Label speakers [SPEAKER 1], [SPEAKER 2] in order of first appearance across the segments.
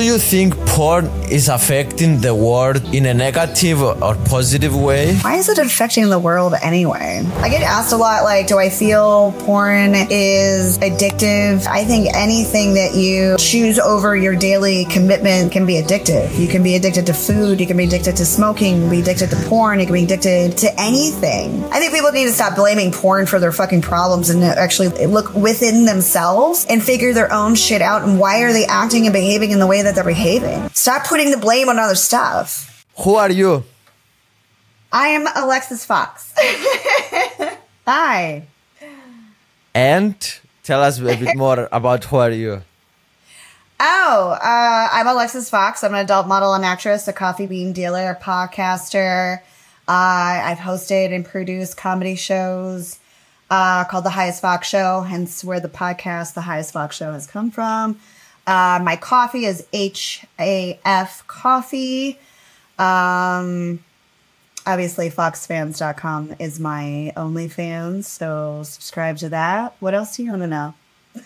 [SPEAKER 1] do you think porn is affecting the world in a negative or positive way?
[SPEAKER 2] Why is it affecting the world anyway? I get asked a lot, like, do I feel porn is addictive? I think anything that you choose over your daily commitment can be addictive. You can be addicted to food, you can be addicted to smoking, you can be addicted to porn, you can be addicted to anything. I think people need to stop blaming porn for their fucking problems and actually look within themselves and figure their own shit out and why are they acting and behaving in the way that they're behaving. Stop putting the blame on other stuff.
[SPEAKER 1] Who are you?
[SPEAKER 2] I am Alexis Fawx. Hi.
[SPEAKER 1] And tell us a bit more about who are you?
[SPEAKER 2] Oh, uh, I'm Alexis Fawx. I'm an adult model and actress, a coffee bean dealer, a podcaster. Uh, I've hosted and produced comedy shows uh, called The Highest Fawx Show, hence where the podcast The Highest Fawx Show has come from. Uh, my coffee is H A F Coffee. Um, obviously, foxfans.com is my OnlyFans, so subscribe to that. What else do you want to know?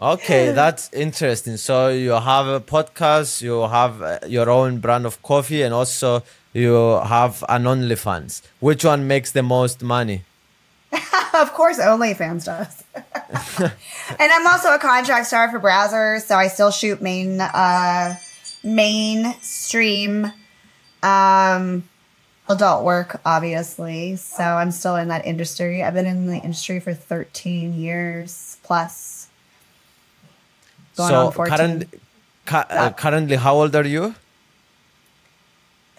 [SPEAKER 1] Okay, that's interesting. So you have a podcast, you have uh, your own brand of coffee, and also you have an OnlyFans. Which one makes the most money?
[SPEAKER 2] of course, OnlyFans does. and I'm also a contract star for Brazzers, so I still shoot main uh, mainstream um, adult work, obviously. So I'm still in that industry. I've been in the industry for 13 years plus.
[SPEAKER 1] Going so current, cu- uh, currently, how old are you?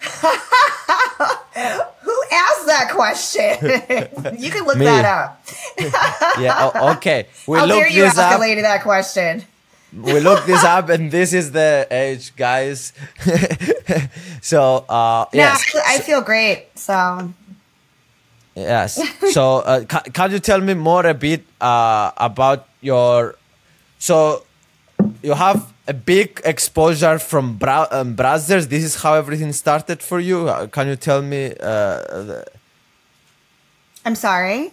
[SPEAKER 2] asked that question? you can look Me. that up.
[SPEAKER 1] yeah. Okay.
[SPEAKER 2] We How dare you ask up. a lady that question?
[SPEAKER 1] we look this up and this is the age guys so uh yes
[SPEAKER 2] no, I, feel great so
[SPEAKER 1] yes so uh, ca- can you tell me more a bit uh about your so you have a big exposure from bra- um, Brazzers. This is how everything started for you. Uh, can you tell me? Uh, the...
[SPEAKER 2] I'm sorry.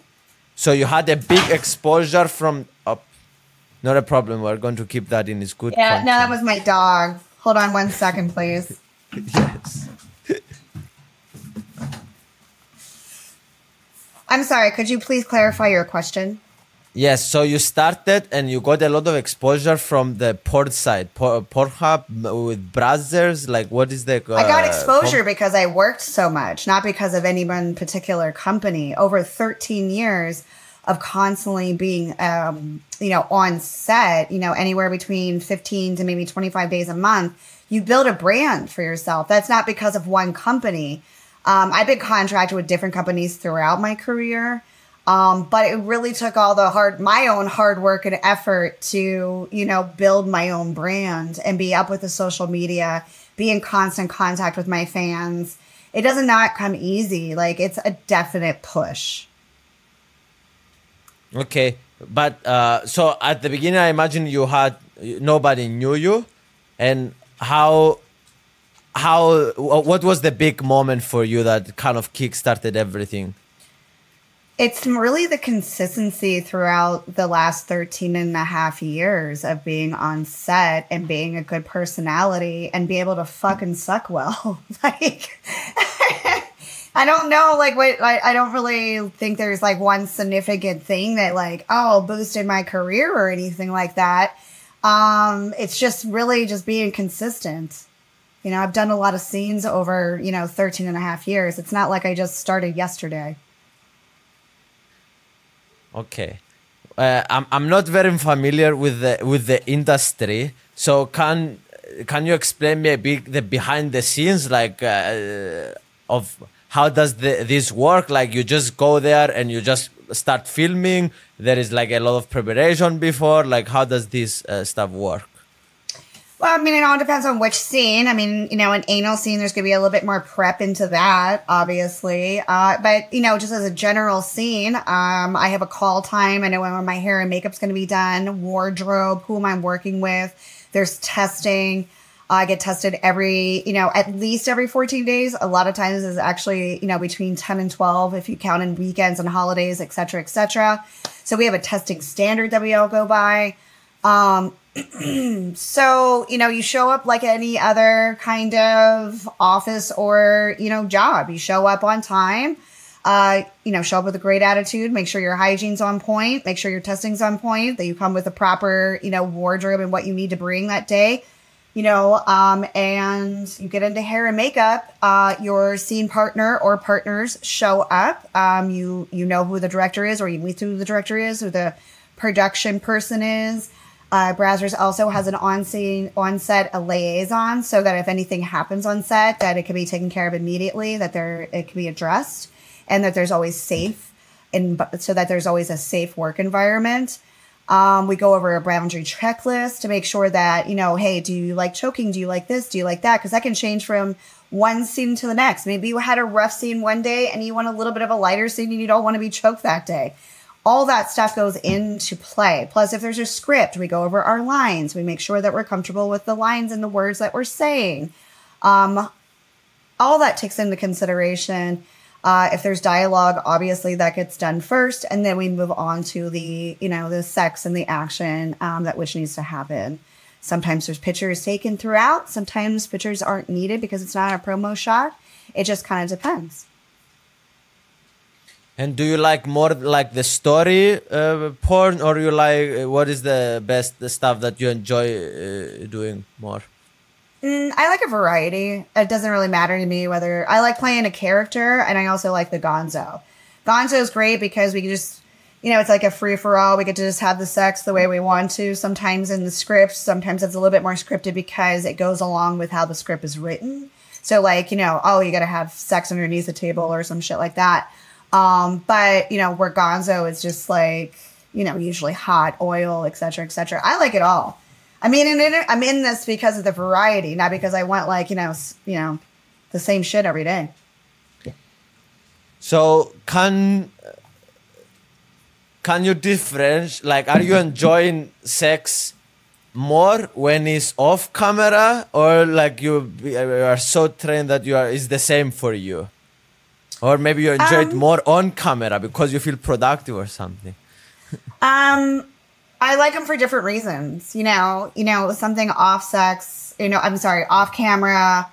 [SPEAKER 1] So you had a big exposure from. Not a problem. We're going to keep that in. It's good.
[SPEAKER 2] Yeah. Content. No, that was my dog. Hold on one second, please. yes. I'm sorry. Could you please clarify your question?
[SPEAKER 1] Yes, so you started and you got a lot of exposure from the port side, Por- Pornhub with Brazzers. Like, what is the?
[SPEAKER 2] Uh, I got uh, exposure because I worked so much, not because of any one particular company. Over 13 years of constantly being, um, you know, on set, you know, anywhere between 15 to maybe 25 days a month, you build a brand for yourself. That's not because of one company. Um, I've been contracted with different companies throughout my career. Um, but it really took all the hard, my own hard work and effort to, you know, build my own brand and be up with the social media, be in constant contact with my fans. It does not come easy. Like it's a definite push.
[SPEAKER 1] Okay. But, uh, so at the beginning, I imagine you had, nobody knew you and how, how, what was the big moment for you that kind of kick started everything?
[SPEAKER 2] It's really the consistency throughout the last 13 and a half years of being on set and being a good personality and be able to fucking suck well. like, I don't know, like, what, I, I don't really think there's like one significant thing that, like, oh, boosted my career or anything like that. Um, it's just really just being consistent. You know, I've done a lot of scenes over, you know, 13 and a half years. It's not like I just started yesterday.
[SPEAKER 1] Okay. Uh, I'm I'm not very familiar with the with the industry. So can can you explain me a bit the behind the scenes like uh, of how does the, this work? Like you just go there and you just start filming. There is like a lot of preparation before. Like how does this uh, stuff work?
[SPEAKER 2] Well, I mean, it all depends on which scene. I mean, you know, an anal scene, there's going to be a little bit more prep into that, obviously. Uh, but, you know, just as a general scene, um, I have a call time. I know when my hair and makeup's going to be done, wardrobe, who am I working with? There's testing. I get tested every, you know, at least every 14 days. A lot of times is actually, you know, between 10 and 12 if you count in weekends and holidays, et cetera, et cetera. So we have a testing standard that we all go by. Um, so, you know, you show up like any other kind of office or, you know, job. You show up on time. Uh, you know, show up with a great attitude. Make sure your hygiene's on point. Make sure your testing's on point. That you come with a proper, you know, wardrobe and what you need to bring that day. You know, um, and you get into hair and makeup. Uh, your scene partner or partners show up. Um, you you know who the director is, or you meet who the director is, who the production person is. Uh, Brazzers also has an on-scene, on-set a liaison, so that if anything happens on set, that it can be taken care of immediately, that there it can be addressed, and that there's always safe, and so that there's always a safe work environment. Um, we go over a boundary checklist to make sure that you know, hey, do you like choking? Do you like this? Do you like that? Because that can change from one scene to the next. Maybe you had a rough scene one day, and you want a little bit of a lighter scene, and you don't want to be choked that day all that stuff goes into play. Plus, if there's a script, we go over our lines. We make sure that we're comfortable with the lines and the words that we're saying. Um, all that takes into consideration. Uh, if there's dialogue, obviously that gets done first, and then we move on to the you know the sex and the action um, that which needs to happen. Sometimes there's pictures taken throughout. Sometimes pictures aren't needed because it's not a promo shot. It just kind of depends.
[SPEAKER 1] And do you like more like the story uh, porn, or you like uh, what is the best the stuff that you enjoy uh, doing more?
[SPEAKER 2] Mm, I like a variety. It doesn't really matter to me whether I like playing a character, and I also like the Gonzo. Gonzo is great because we can just, you know, it's like a free for all. We get to just have the sex the way we want to. Sometimes in the script, sometimes it's a little bit more scripted because it goes along with how the script is written. So, like, you know, oh, you got to have sex underneath the table or some shit like that. Um, but you know, where Gonzo is just like, you know, usually hot, oil, etc., etc. I like it all. I mean, I'm in this because of the variety, not because I want like you know, you know, the same shit every day.
[SPEAKER 1] So can can you differentiate? Like, are you enjoying sex more when it's off camera, or like you, you are so trained that you are is the same for you? Or maybe you enjoy um, it more on camera because you feel productive or something.
[SPEAKER 2] um, I like them for different reasons. You know, you know, something off sex. You know, I'm sorry, off camera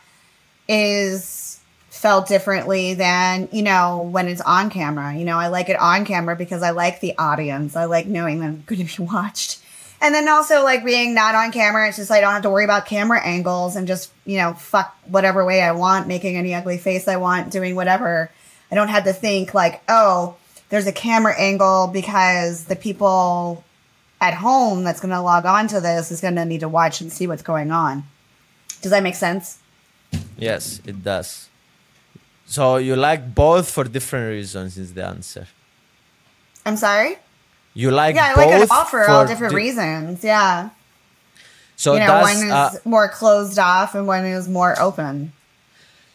[SPEAKER 2] is felt differently than you know when it's on camera. You know, I like it on camera because I like the audience. I like knowing that I'm going to be watched. And then also like being not on camera, it's just like I don't have to worry about camera angles and just, you know, fuck whatever way I want, making any ugly face I want, doing whatever. I don't have to think like, oh, there's a camera angle because the people at home that's going to log on to this is going to need to watch and see what's going on. Does that make sense?
[SPEAKER 1] Yes, it does. So you like both for different reasons is the answer.
[SPEAKER 2] I'm sorry?
[SPEAKER 1] You like
[SPEAKER 2] yeah, I like it all for, all different di- reasons. Yeah. So you know, one is uh, more closed off and one is more open.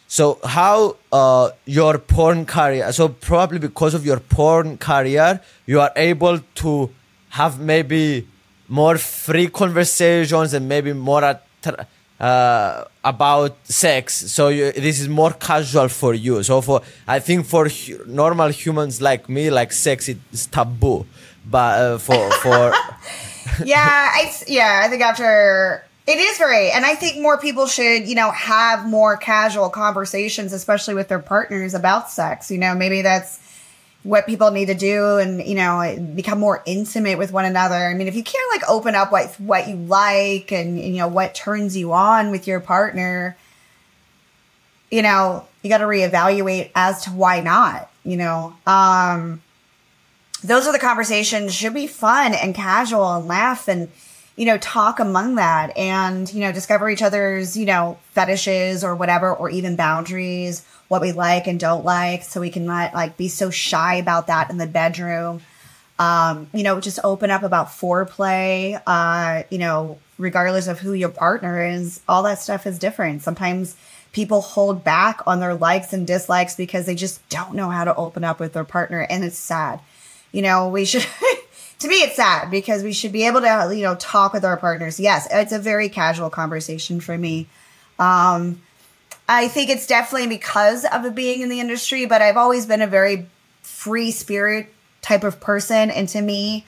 [SPEAKER 1] So how uh, your porn career? So probably because of your porn career, you are able to have maybe more free conversations and maybe more uh, about sex. So you, this is more casual for you. So for I think for hu- normal humans like me, like sex is taboo but uh, for for
[SPEAKER 2] yeah, I yeah, I think after it is very, and I think more people should, you know, have more casual conversations, especially with their partners about sex. You know, maybe that's what people need to do, and you know, become more intimate with one another. I mean, if you can't like open up what what you like and you know what turns you on with your partner, you know, you got to reevaluate as to why not. You know, um those are the conversations should be fun and casual and laugh and you know talk among that and you know discover each other's you know fetishes or whatever or even boundaries what we like and don't like so we can not like be so shy about that in the bedroom. Um, you know just open up about foreplay uh, you know regardless of who your partner is all that stuff is different. Sometimes people hold back on their likes and dislikes because they just don't know how to open up with their partner and it's sad you know, we should, to me, it's sad because we should be able to, you know, talk with our partners. Yes, it's a very casual conversation for me. Um, I think it's definitely because of being in the industry, but I've always been a very free spirit type of person. And to me,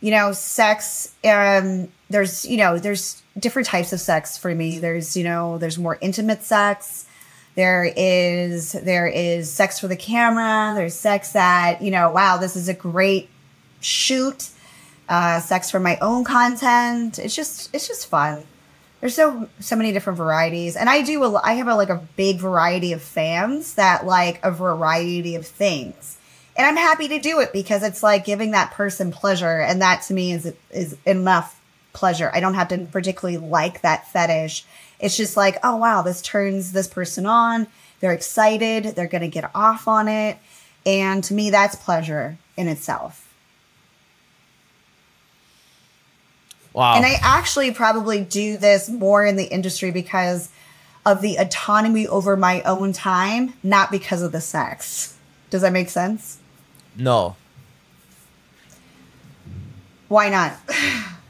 [SPEAKER 2] you know, sex, um, there's, you know, there's different types of sex for me. There's, you know, there's more intimate sex. There is, there is sex for the camera. There's sex that, you know, wow, this is a great shoot. Uh, sex for my own content. It's just, it's just fun. There's so, so many different varieties. And I do, a, I have a, like a big variety of fans that like a variety of things and I'm happy to do it because it's like giving that person pleasure, and that to me is is enough pleasure. I don't have to particularly like that fetish. It's just like, oh wow, this turns this person on. They're excited. They're gonna get off on it, and to me, that's pleasure in itself.
[SPEAKER 1] Wow.
[SPEAKER 2] And I actually probably do this more in the industry because of the autonomy over my own time, not because of the sex. Does that make sense?
[SPEAKER 1] No.
[SPEAKER 2] Why not?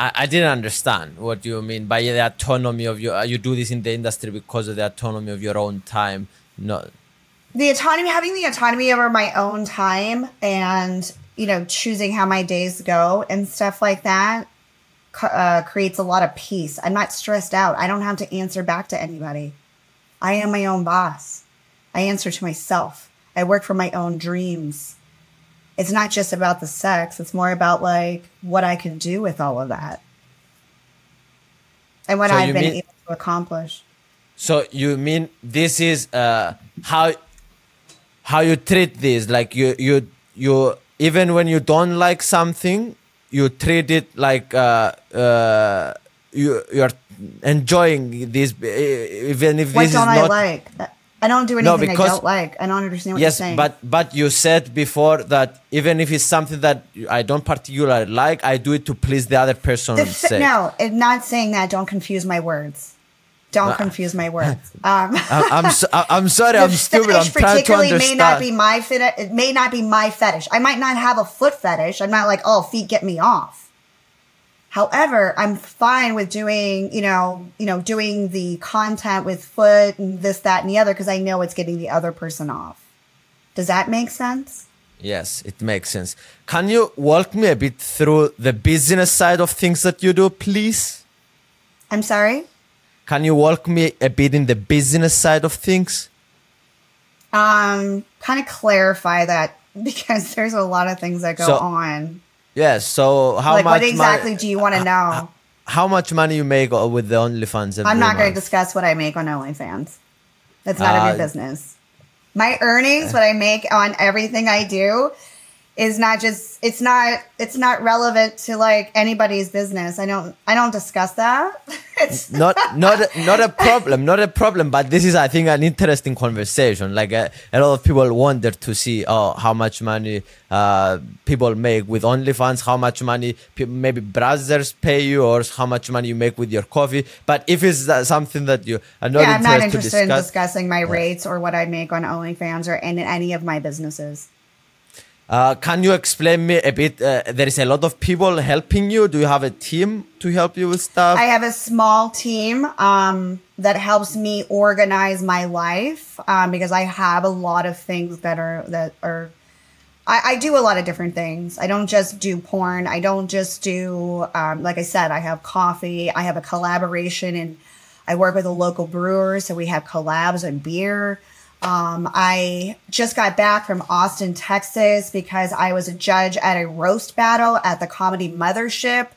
[SPEAKER 1] I, I didn't understand what you mean by the autonomy of your. You do this in the industry because of the autonomy of your own time. No.
[SPEAKER 2] The autonomy, having the autonomy over my own time, and you know, choosing how my days go and stuff like that, uh, creates a lot of peace. I'm not stressed out. I don't have to answer back to anybody. I am my own boss. I answer to myself. I work for my own dreams. It's not just about the sex, it's more about like what I can do with all of that and what so I've been mean, able to accomplish.
[SPEAKER 1] So you mean this is uh, how how you treat this? Like you you you even when you don't like something, you treat it like uh, uh, you you're enjoying this even if
[SPEAKER 2] what
[SPEAKER 1] this
[SPEAKER 2] don't
[SPEAKER 1] is
[SPEAKER 2] I
[SPEAKER 1] not
[SPEAKER 2] like? I don't do anything no, because, I don't like. I don't understand what
[SPEAKER 1] yes,
[SPEAKER 2] you're saying.
[SPEAKER 1] but but you said before that even if it's something that I don't particularly like, I do it to please the other person. The
[SPEAKER 2] fi- no, I'm not saying that. Don't confuse my words. Don't uh, confuse my words. Um,
[SPEAKER 1] I'm so, I'm sorry. I'm stupid. I'm trying to understand.
[SPEAKER 2] May not be my fit. It may not be my fetish. I might not have a foot fetish. I'm not like, oh, feet get me off. However, I'm fine with doing, you know, you know, doing the content with foot and this, that, and the other because I know it's getting the other person off. Does that make sense?
[SPEAKER 1] Yes, it makes sense. Can you walk me a bit through the business side of things that you do, please?
[SPEAKER 2] I'm sorry?
[SPEAKER 1] Can you walk me a bit in the business side of things?
[SPEAKER 2] Um, kind of clarify that because there's a lot of things that go so, on.
[SPEAKER 1] Yes. So how
[SPEAKER 2] like,
[SPEAKER 1] much?
[SPEAKER 2] What exactly do you want to know?
[SPEAKER 1] How much money you make with the OnlyFans?
[SPEAKER 2] I'm not going to discuss what I make on OnlyFans. That's none uh, of your business. My earnings, what I make on everything I do, is not just it's not it's not relevant to like anybody's business. I don't I don't discuss that.
[SPEAKER 1] it's not not not a problem, not a problem. But this is I think an interesting conversation. Like a, uh, a lot of people wonder to see oh how much money uh, people make with OnlyFans, how much money maybe Brazzers pay you, or how much money you make with your coffee. But if it's something that you are not yeah, I'm not interested
[SPEAKER 2] discuss, in discussing my rates or what I make on OnlyFans or in any of my businesses.
[SPEAKER 1] Uh, can you explain me a bit? Uh, there is a lot of people helping you. Do you have a team to help you with stuff?
[SPEAKER 2] I have a small team um, that helps me organize my life um, because I have a lot of things that are that are. I, I, do a lot of different things. I don't just do porn. I don't just do, um, like I said, I have coffee. I have a collaboration, and I work with a local brewer, so we have collabs and beer. Um, I just got back from Austin, Texas because I was a judge at a roast battle at the Comedy Mothership.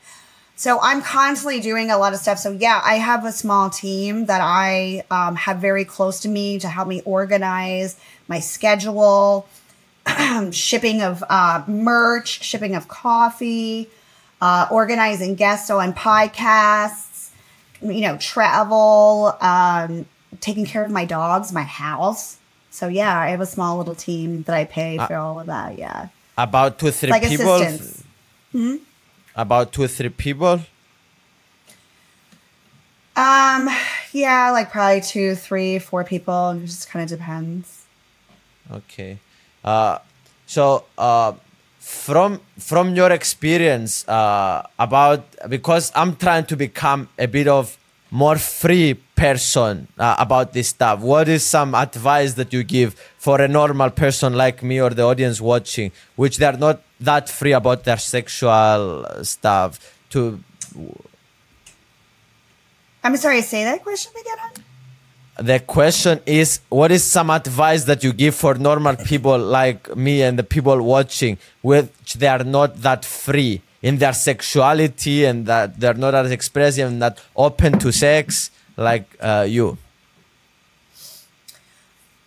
[SPEAKER 2] So I'm constantly doing a lot of stuff. So yeah, I have a small team that I um, have very close to me to help me organize my schedule, shipping of uh, merch, shipping of coffee, uh, organizing guests on podcasts, you know, travel, um, taking care of my dogs, my house. So yeah, I have a small little team that I pay uh, for all of that. Yeah.
[SPEAKER 1] About two three like people. Hmm? About two three people.
[SPEAKER 2] Um. Yeah, like probably two, three, four people. It just kind of depends.
[SPEAKER 1] Okay. Uh. So. Uh from from your experience uh, about because I'm trying to become a bit of more free person uh, about this stuff? What is some advice that you give for a normal person like me or the audience watching, which they're not that free about their sexual stuff? To
[SPEAKER 2] I'm sorry, say that question again.
[SPEAKER 1] the question is what is some advice that you give for normal people like me and the people watching which they are not that free in their sexuality and that they're not as expressive and that open to sex like uh, you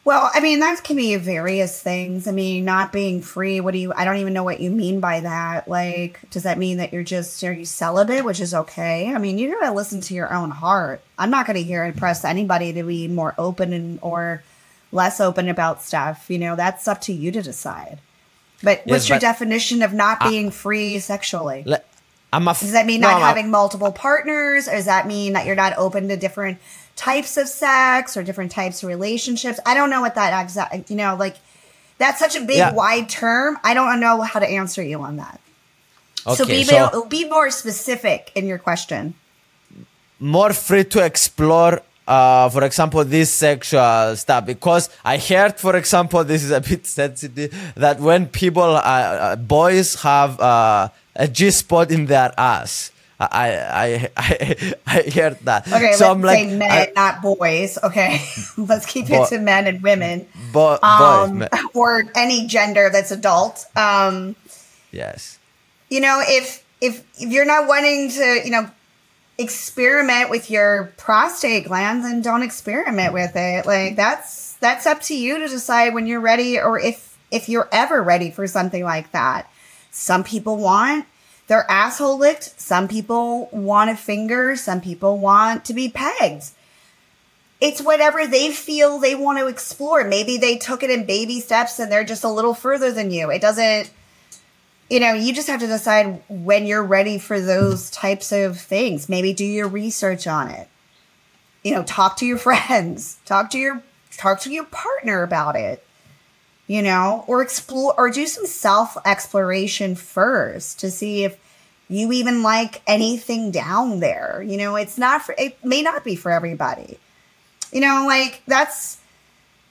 [SPEAKER 2] Well, I mean, that can be various things. I mean, not being free, what do you, I don't even know what you mean by that. Like, does that mean that you're just, are you celibate, which is okay? I mean, you gotta listen to your own heart. I'm not gonna hear and press anybody to be more open and, or less open about stuff. You know, that's up to you to decide. But what's
[SPEAKER 1] Yes,
[SPEAKER 2] your
[SPEAKER 1] but-
[SPEAKER 2] definition of not being free sexually?
[SPEAKER 1] Le- I'm a f-
[SPEAKER 2] Does that mean
[SPEAKER 1] no,
[SPEAKER 2] not
[SPEAKER 1] I'm a-
[SPEAKER 2] having multiple partners? Or does that mean that you're not open to different types of sex or different types of relationships? I don't know what that exact, you know, like that's such a big,
[SPEAKER 1] Yeah.
[SPEAKER 2] wide term. I don't know how to answer you on that. so be,
[SPEAKER 1] so-
[SPEAKER 2] be more specific in your question.
[SPEAKER 1] more free to explore uh, for example this sexual stuff because i heard for example this is a bit sensitive that when people uh, uh, boys have uh, a g spot in their ass I, I I I heard that.
[SPEAKER 2] Okay,
[SPEAKER 1] so
[SPEAKER 2] let's
[SPEAKER 1] I'm like,
[SPEAKER 2] say men,
[SPEAKER 1] I-
[SPEAKER 2] not boys. Okay, let's keep
[SPEAKER 1] Bo-
[SPEAKER 2] it to men and women,
[SPEAKER 1] bo- boys,
[SPEAKER 2] um,
[SPEAKER 1] ma-
[SPEAKER 2] or any gender that's adult. Um,
[SPEAKER 1] yes,
[SPEAKER 2] you know if if if you're not wanting to you know experiment with your prostate glands and don't experiment with it. Like that's that's up to you to decide when you're ready or if if you're ever ready for something like that. Some people want their asshole licked. Some people want a finger. Some people want to be pegged. It's whatever they feel they want to explore. Maybe they took it in baby steps and they're just a little further than you. It doesn't you know, you just have to decide when you're ready for those types of things. Maybe do your research on it. You know, talk to your friends, talk to your talk to your partner about it. You know, or explore or do some self exploration first to see if you even like anything down there. You know, it's not for it may not be for everybody. You know, like that's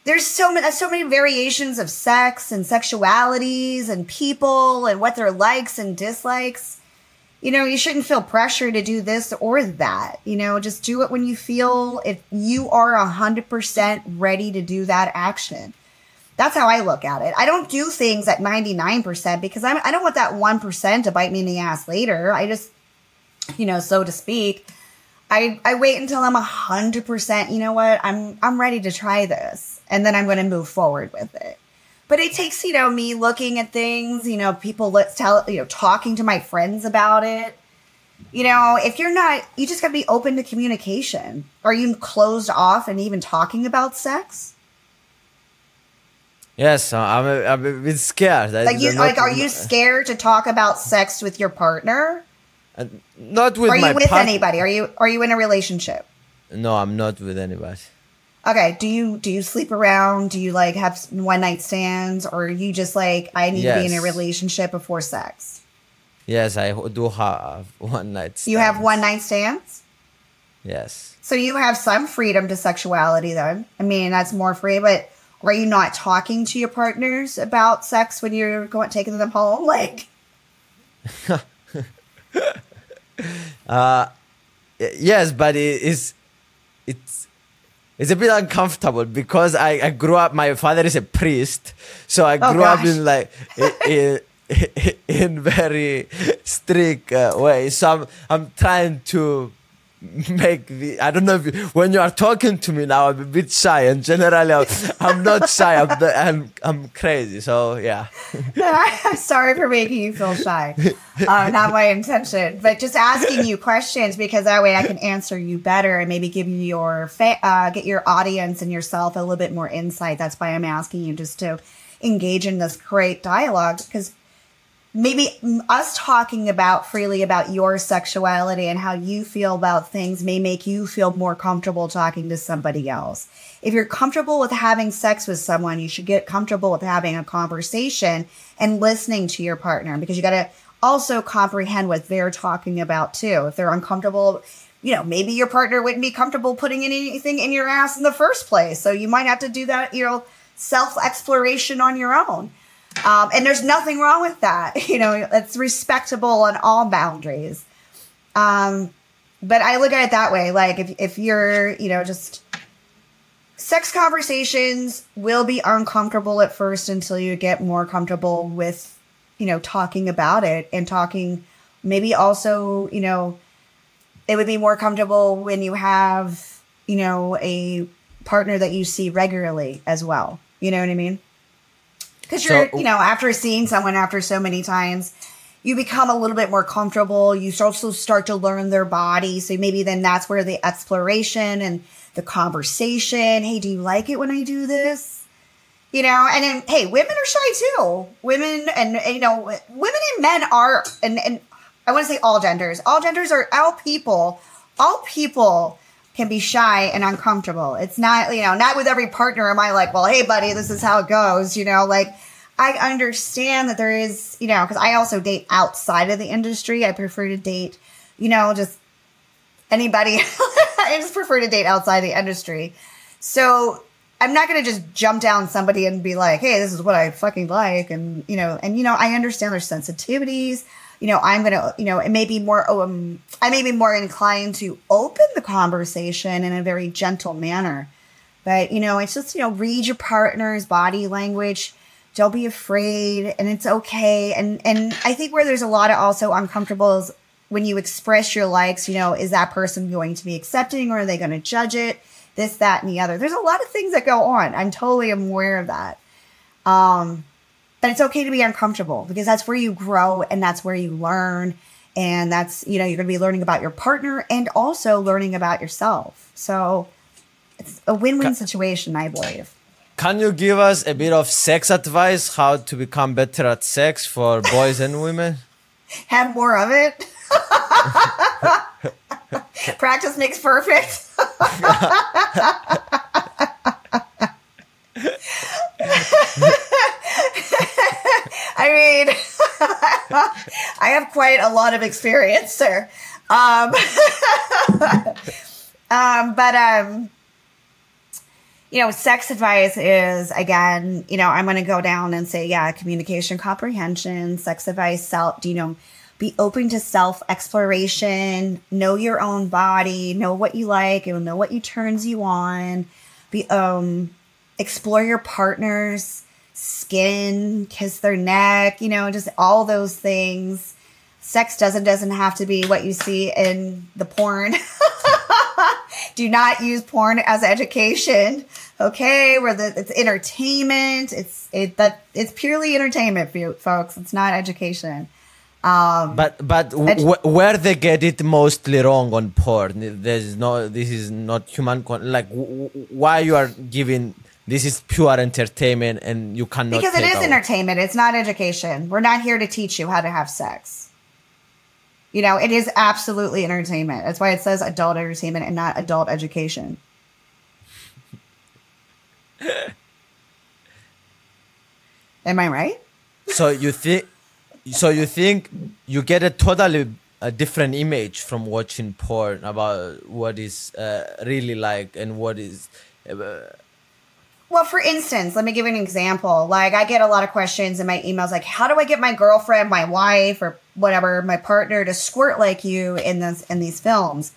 [SPEAKER 2] there's so many so many variations of sex and sexualities and people and what their likes and dislikes you know you shouldn't feel pressure to do this or that you know just do it when you feel if you are 100% ready to do that action that's how i look at it i don't do things at 99% because I'm, i don't want that 1% to bite me in the ass later i just you know so to speak I, I wait until I'm a hundred percent. You know what? I'm I'm ready to try this, and then I'm going to move forward with it. But it takes you know me looking at things. You know, people let's tell you know talking to my friends about it. You know, if you're not, you just got to be open to communication. Are you closed off and even talking about sex?
[SPEAKER 1] yes, uh, I'm a, I'm a bit scared.
[SPEAKER 2] Like you, like, are you scared to talk about sex with your partner?
[SPEAKER 1] uh, Not with
[SPEAKER 2] Are you with anybody? Are you are you in a relationship?
[SPEAKER 1] No, I'm not with anybody.
[SPEAKER 2] Okay. Do you do you sleep around? Do you like have one night stands, or are you just like I need to be in a relationship before sex?
[SPEAKER 1] Yes, I do have one night.
[SPEAKER 2] You have one night stands,
[SPEAKER 1] Yes.
[SPEAKER 2] so you have some freedom to sexuality. Then I mean that's more free. But are you not talking to your partners about sex when you're going taking them home? Like uh,
[SPEAKER 1] Y- Yes, but it is it's it's a bit uncomfortable because I, I grew up. My father is a priest, so I
[SPEAKER 2] Oh,
[SPEAKER 1] grew up in like in, in very strict uh, way. So I'm I'm trying to make the I don't know if you, when you are talking to me now I'm a bit shy and generally I'm, I'm not shy I'm, the, I'm I'm crazy so yeah
[SPEAKER 2] I'm sorry for making you feel shy. Uh, not my intention, but just asking you questions because that way I can answer you better and maybe give you your fa- uh, get your audience and yourself a little bit more insight. That's why I'm asking you just to engage in this great dialogue because maybe us talking about freely about your sexuality and how you feel about things may make you feel more comfortable talking to somebody else. If you're comfortable with having sex with someone, you should get comfortable with having a conversation and listening to your partner because you got to also comprehend what they're talking about too. If they're uncomfortable you know, maybe your partner wouldn't be comfortable putting anything in your ass in the first place. So you might have to do that, you know, self exploration on your own. Um, and there's nothing wrong with that. You know, it's respectable on all boundaries. Um, but I look at it that way. Like if, if you're, you know, just sex conversations will be uncomfortable at first until you get more comfortable with, you know, talking about it and talking maybe also, you know, it would be more comfortable when you have, you know, a partner that you see regularly as well. You know what I mean? Because you're, so, you know, after seeing someone after so many times, you become a little bit more comfortable. You also start to learn their body. So maybe then that's where the exploration and the conversation. Hey, do you like it when I do this? You know, and then, hey, women are shy too. Women and, you know, women and men are, and, and I want to say all genders. All genders are all people. All people can be shy and uncomfortable. It's not, you know, not with every partner am I like, well, hey, buddy, this is how it goes. You know, like I understand that there is, you know, because I also date outside of the industry. I prefer to date, you know, just anybody. I just prefer to date outside the industry. So I'm not going to just jump down somebody and be like, hey, this is what I fucking like. And, you know, and, you know, I understand their sensitivities you know, I'm gonna, you know, it may be more, um, I may be more inclined to open the conversation in a very gentle manner. But, you know, it's just, you know, read your partner's body language. Don't be afraid and it's okay. And, and I think where there's a lot of also uncomfortable is when you express your likes, you know, is that person going to be accepting or are they going to judge it? This, that, and the other. There's a lot of things that go on. I'm totally aware of that. Um, but it's okay to be uncomfortable because that's where you grow and that's where you learn. And that's, you know, you're going to be learning about your partner and also learning about yourself. So it's a win win situation, I believe.
[SPEAKER 1] Can you give us a bit of sex advice, how to become better at sex for boys and women?
[SPEAKER 2] Have more of it. Practice makes perfect. I mean, I have quite a lot of experience, sir. Um, um, but um, you know, sex advice is again, you know, I'm going to go down and say, yeah, communication comprehension, sex advice, self, you know, be open to self exploration, know your own body, know what you like, and know what you turns you on. Be um, explore your partner's skin, kiss their neck, you know, just all those things. Sex doesn't doesn't have to be what you see in the porn. Do not use porn as education. Okay, where the it's entertainment. It's it that it's purely entertainment, folks. It's not education. Um,
[SPEAKER 1] but but w- where they get it mostly wrong on porn, there's no. This is not human. Con- like w- why you are giving this is pure entertainment and you cannot
[SPEAKER 2] because it is entertainment. It's not education. We're not here to teach you how to have sex. You know it is absolutely entertainment. That's why it says adult entertainment and not adult education. Am i right?
[SPEAKER 1] So you think so you think you get a totally a different image from watching porn about what is uh, really like and what is uh,
[SPEAKER 2] well, for instance, let me give you an example. Like, I get a lot of questions in my emails, like, how do I get my girlfriend, my wife, or whatever, my partner to squirt like you in this in these films?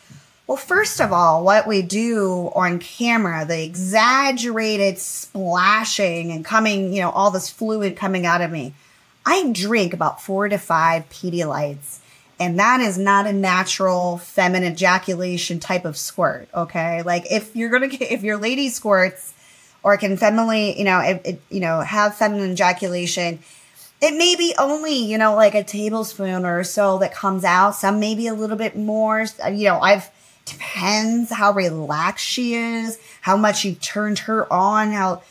[SPEAKER 2] Well, first of all, what we do on camera, the exaggerated splashing and coming, you know, all this fluid coming out of me. I drink about four to five Pedialytes, and that is not a natural feminine ejaculation type of squirt. Okay, like if you're gonna get, if your lady squirts or can feminine, you know, it, it, you know, have feminine ejaculation. It may be only, you know, like a tablespoon or so that comes out. Some maybe a little bit more. You know, I've depends how relaxed she is, how much you turned her on, how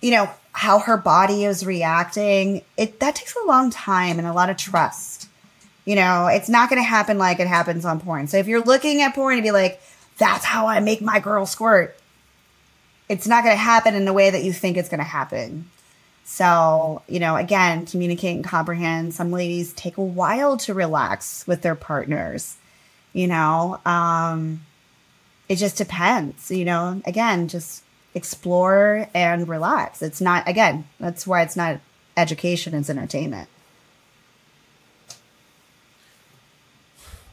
[SPEAKER 2] you know, how her body is reacting. It that takes a long time and a lot of trust. You know, it's not going to happen like it happens on porn. So if you're looking at porn and be like, that's how I make my girl squirt it's not going to happen in the way that you think it's going to happen. So, you know, again, communicate and comprehend. Some ladies take a while to relax with their partners. You know, um, it just depends. You know, again, just explore and relax. It's not again. That's why it's not education; it's entertainment.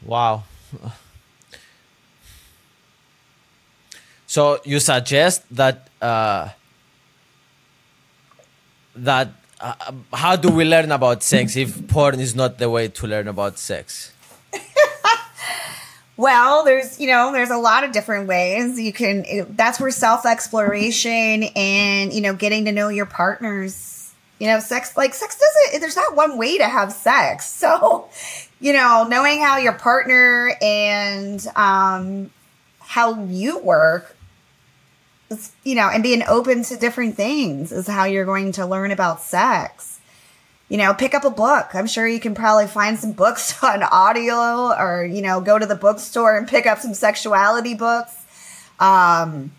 [SPEAKER 1] Wow. So you suggest that uh, that uh, how do we learn about sex if porn is not the way to learn about sex?
[SPEAKER 2] Well, there's, you know, there's a lot of different ways you can, that's where self exploration and, you know, getting to know your partners, you know, sex, like sex doesn't, there's not one way to have sex. So, you know, knowing how your partner and, um, how you work, you know, and being open to different things is how you're going to learn about sex you know, pick up a book. I'm sure you can probably find some books on audio or, you know, go to the bookstore and pick up some sexuality books. Um,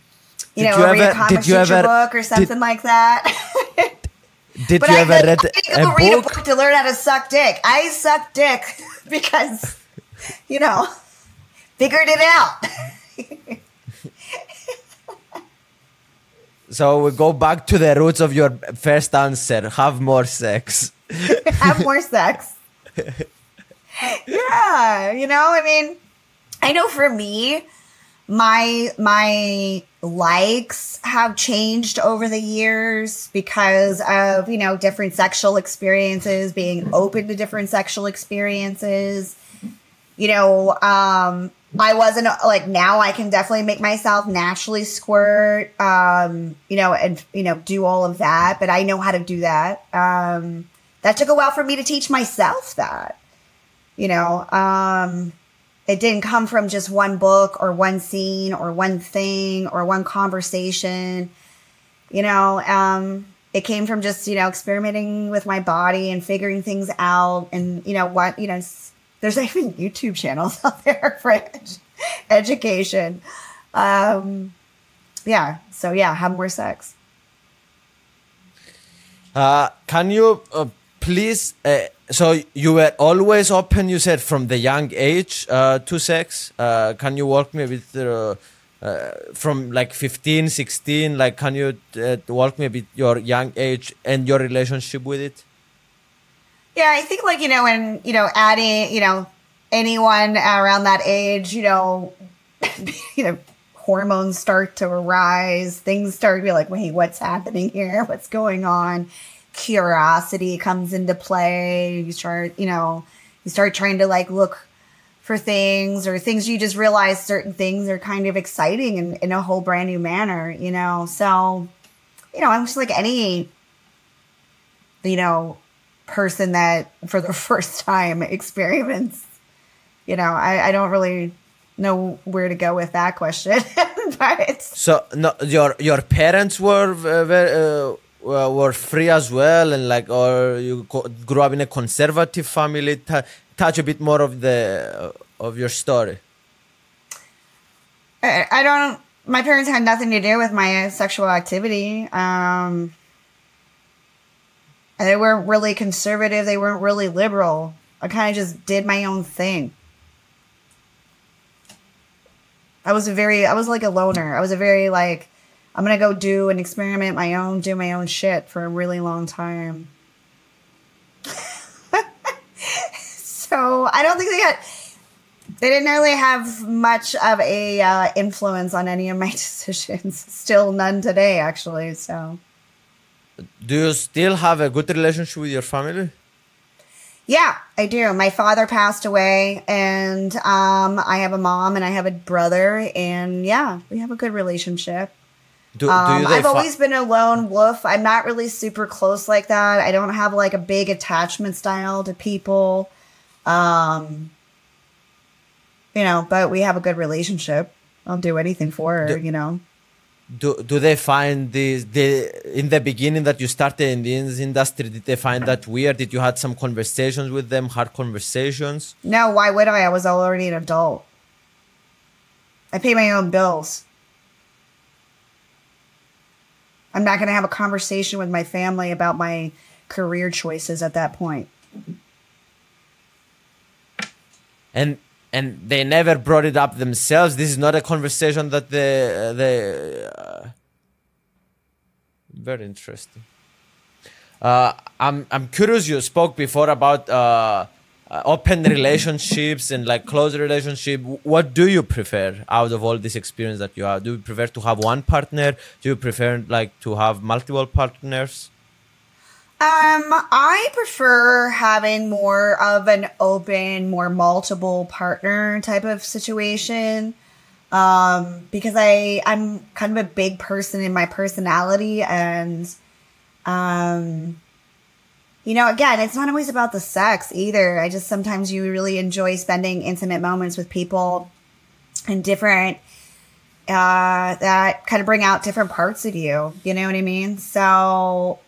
[SPEAKER 2] you did know, you read a comic ever, book or something did, like that.
[SPEAKER 1] did but you I, ever read I a, read
[SPEAKER 2] a book to learn how to suck dick? I suck dick because, you know, figured it out.
[SPEAKER 1] So we go back to the roots of your first answer. Have more sex.
[SPEAKER 2] have more sex. yeah, you know, I mean, I know for me, my my likes have changed over the years because of, you know, different sexual experiences, being open to different sexual experiences. You know, um I wasn't like now I can definitely make myself naturally squirt um you know and you know do all of that, but I know how to do that. Um that took a while for me to teach myself that. You know, um, it didn't come from just one book or one scene or one thing or one conversation. You know, um, it came from just, you know, experimenting with my body and figuring things out. And, you know, what, you know, there's even YouTube channels out there for ed- education. Um, yeah. So, yeah, have more sex.
[SPEAKER 1] Uh, can you uh, please uh, so you were always open you said from the young age uh, to sex uh, can you walk me with uh, from like 15 16 like can you walk me with your young age and your relationship with it
[SPEAKER 2] yeah i think like you know when you know adding you know anyone around that age you know you know hormones start to arise things start to be like wait what's happening here what's going on curiosity comes into play. You start, you know, you start trying to like look for things or things you just realize certain things are kind of exciting in, in a whole brand new manner, you know. So, you know, I'm just like any, you know, person that for the first time experiments, you know, I, I don't really know where to go with that question. but
[SPEAKER 1] so no, your your parents were very, uh, uh, were free as well, and like, or you grew up in a conservative family. T- touch a bit more of the uh, of your story.
[SPEAKER 2] I, I don't. My parents had nothing to do with my sexual activity. Um, they weren't really conservative. They weren't really liberal. I kind of just did my own thing. I was a very, I was like a loner. I was a very like, I'm gonna go do and experiment my own, do my own shit for a really long time. so I don't think they had. They didn't really have much of a uh, influence on any of my decisions. Still none today, actually. So.
[SPEAKER 1] Do you still have a good relationship with your family?
[SPEAKER 2] Yeah, I do. My father passed away, and um, I have a mom and I have a brother, and yeah, we have a good relationship. Do, um, do I've always been a lone wolf. I'm not really super close like that. I don't have like a big attachment style to people. Um, you know, but we have a good relationship. I'll do anything for her, do, you know.
[SPEAKER 1] Do do they find this the in the beginning that you started in this industry, did they find that weird? Did you had some conversations with them, hard conversations?
[SPEAKER 2] No, why would I? I was already an adult. I pay my own bills. I'm not going to have a conversation with my family about my career choices at that point.
[SPEAKER 1] And and they never brought it up themselves. This is not a conversation that they they. Uh, very interesting. Uh, I'm I'm curious. You spoke before about uh, uh, open relationships and like close relationship. What do you prefer out of all this experience that you have? Do you prefer to have one partner? Do you prefer like to have multiple partners?
[SPEAKER 2] Um, I prefer having more of an open, more multiple partner type of situation. Um, because I I'm kind of a big person in my personality and um you know, again, it's not always about the sex either. I just sometimes you really enjoy spending intimate moments with people and different uh that kind of bring out different parts of you. You know what I mean? So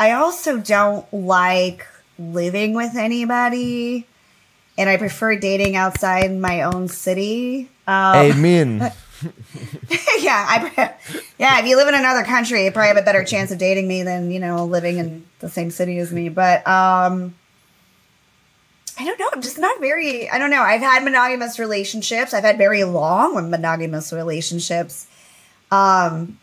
[SPEAKER 2] I also don't like living with anybody and I prefer dating outside my own city.
[SPEAKER 1] Um, Amen.
[SPEAKER 2] yeah, I yeah. If you live in another country, you probably have a better chance of dating me than you know living in the same city as me. But um, I don't know. I'm just not very. I don't know. I've had monogamous relationships. I've had very long monogamous relationships. Um,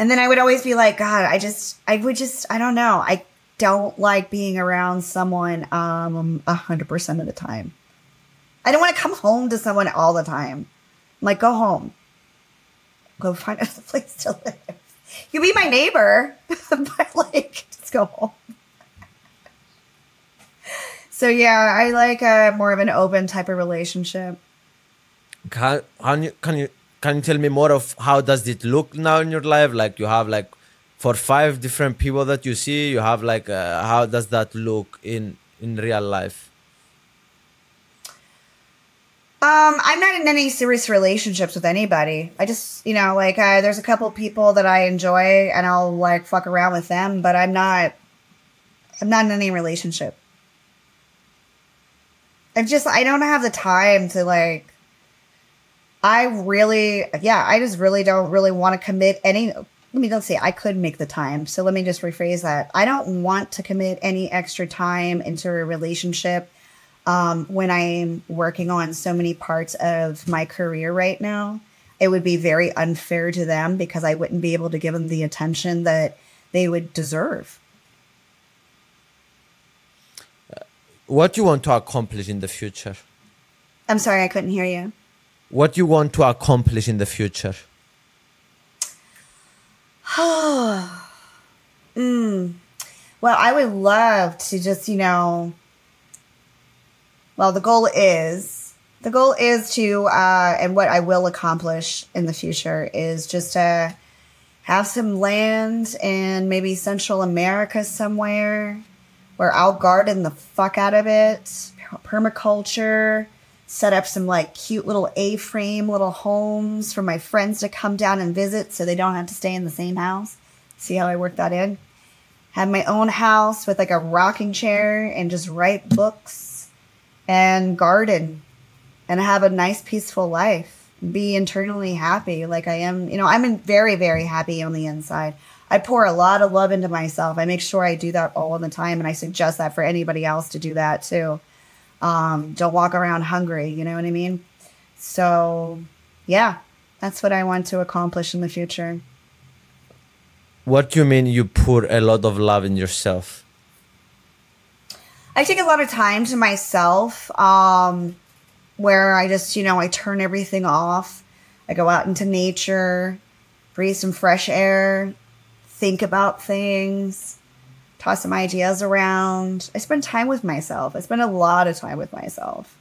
[SPEAKER 2] and then I would always be like, God, I just, I would just, I don't know. I don't like being around someone um a hundred percent of the time. I don't want to come home to someone all the time. I'm like, go home. Go find a place to live. You be my neighbor, but like, just go home. so yeah, I like a more of an open type of relationship.
[SPEAKER 1] Can, can you can you can you tell me more of how does it look now in your life? Like you have like for five different people that you see, you have like uh, how does that look in in real life?
[SPEAKER 2] Um, I'm not in any serious relationships with anybody. I just, you know, like uh, there's a couple people that I enjoy and I'll like fuck around with them, but I'm not. I'm not in any relationship. I'm just I don't have the time to like I really, yeah, I just really don't really want to commit any. Let me don't say I could make the time. So let me just rephrase that. I don't want to commit any extra time into a relationship um, when I'm working on so many parts of my career right now. It would be very unfair to them because I wouldn't be able to give them the attention that they would deserve.
[SPEAKER 1] What do you want to accomplish in the future?
[SPEAKER 2] I'm sorry, I couldn't hear you
[SPEAKER 1] what you want to accomplish in the future?
[SPEAKER 2] mm. Well, I would love to just, you know, well, the goal is the goal is to, uh, and what I will accomplish in the future is just to have some land in maybe Central America somewhere where I'll garden the fuck out of it, permaculture set up some like cute little A-frame little homes for my friends to come down and visit so they don't have to stay in the same house. See how I work that in? Have my own house with like a rocking chair and just write books and garden and have a nice peaceful life. Be internally happy like I am. You know, I'm very very happy on the inside. I pour a lot of love into myself. I make sure I do that all the time and I suggest that for anybody else to do that too um, don't walk around hungry. You know what I mean? So, yeah, that's what I want to accomplish in the future.
[SPEAKER 1] What do you mean you put a lot of love in yourself?
[SPEAKER 2] I take a lot of time to myself um, where I just, you know, I turn everything off. I go out into nature, breathe some fresh air, think about things, toss some ideas around. I spend time with myself. I spend a lot of time with myself.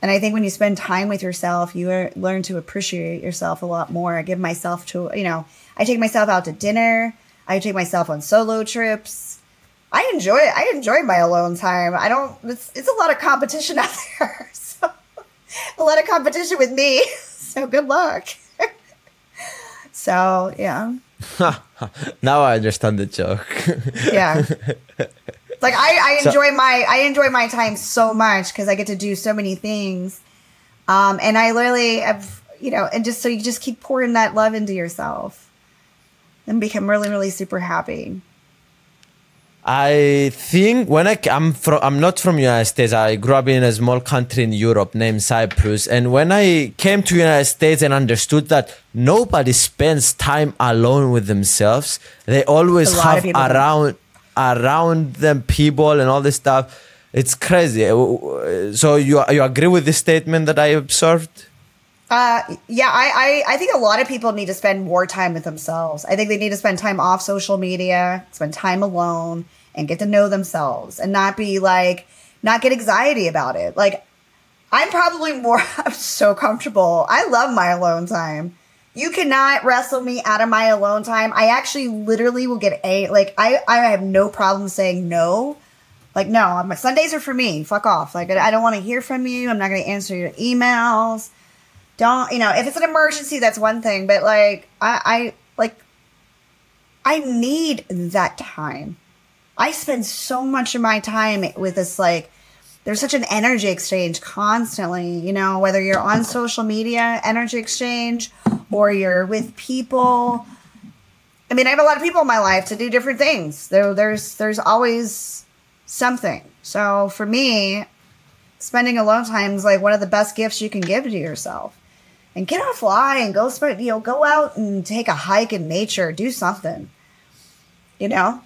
[SPEAKER 2] And I think when you spend time with yourself, you learn to appreciate yourself a lot more. I give myself to, you know, I take myself out to dinner. I take myself on solo trips. I enjoy it. I enjoy my alone time. I don't, it's, it's a lot of competition out there. So, a lot of competition with me. So, good luck. so, yeah.
[SPEAKER 1] now I understand the joke.
[SPEAKER 2] yeah. Like I, I enjoy so, my I enjoy my time so much because I get to do so many things. Um, and I literally have you know, and just so you just keep pouring that love into yourself and become really, really super happy.
[SPEAKER 1] I think when I I'm from I'm not from United States. I grew up in a small country in Europe named Cyprus. And when I came to United States and understood that nobody spends time alone with themselves, they always
[SPEAKER 2] A lot of
[SPEAKER 1] have around around them people and all this stuff. It's crazy. So you you agree with this statement that I observed?
[SPEAKER 2] Uh, yeah, I, I, I think a lot of people need to spend more time with themselves. I think they need to spend time off social media, spend time alone, and get to know themselves, and not be like, not get anxiety about it. Like, I'm probably more. I'm so comfortable. I love my alone time. You cannot wrestle me out of my alone time. I actually literally will get a like. I I have no problem saying no. Like no, my Sundays are for me. Fuck off. Like I don't want to hear from you. I'm not going to answer your emails don't you know if it's an emergency that's one thing but like i i like i need that time. I spend so much of my time with this like there's such an energy exchange constantly you know whether you're on social media energy exchange or you're with people. I mean i have a lot of people in my life to do different things. There there's there's always something. So for me spending alone time is like one of the best gifts you can give to yourself and get off fly and go spend you know go out and take a hike in nature do something you know?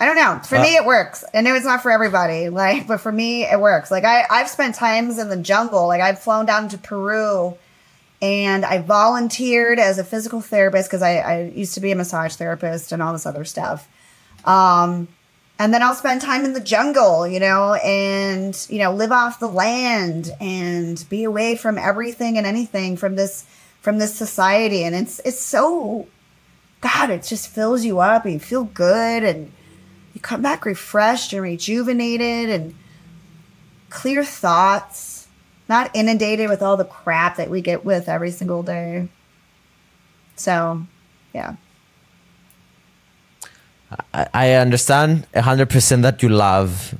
[SPEAKER 2] I don't know. For
[SPEAKER 1] Uh,
[SPEAKER 2] me it works. I know it's not for everybody like but for me it works. Like i i've spent times in the jungle. Like i've flown down to peru and i volunteered as a physical therapist because I, I used to be a massage therapist and all this other stuff. Um and then I'll spend time in the jungle, you know, and you know, live off the land and be away from everything and anything from this from this society. And it's it's so God, it just fills you up and you feel good and you come back refreshed and rejuvenated and clear thoughts, not inundated with all the crap that we get with every single day. So, yeah.
[SPEAKER 1] I understand hundred percent that you love.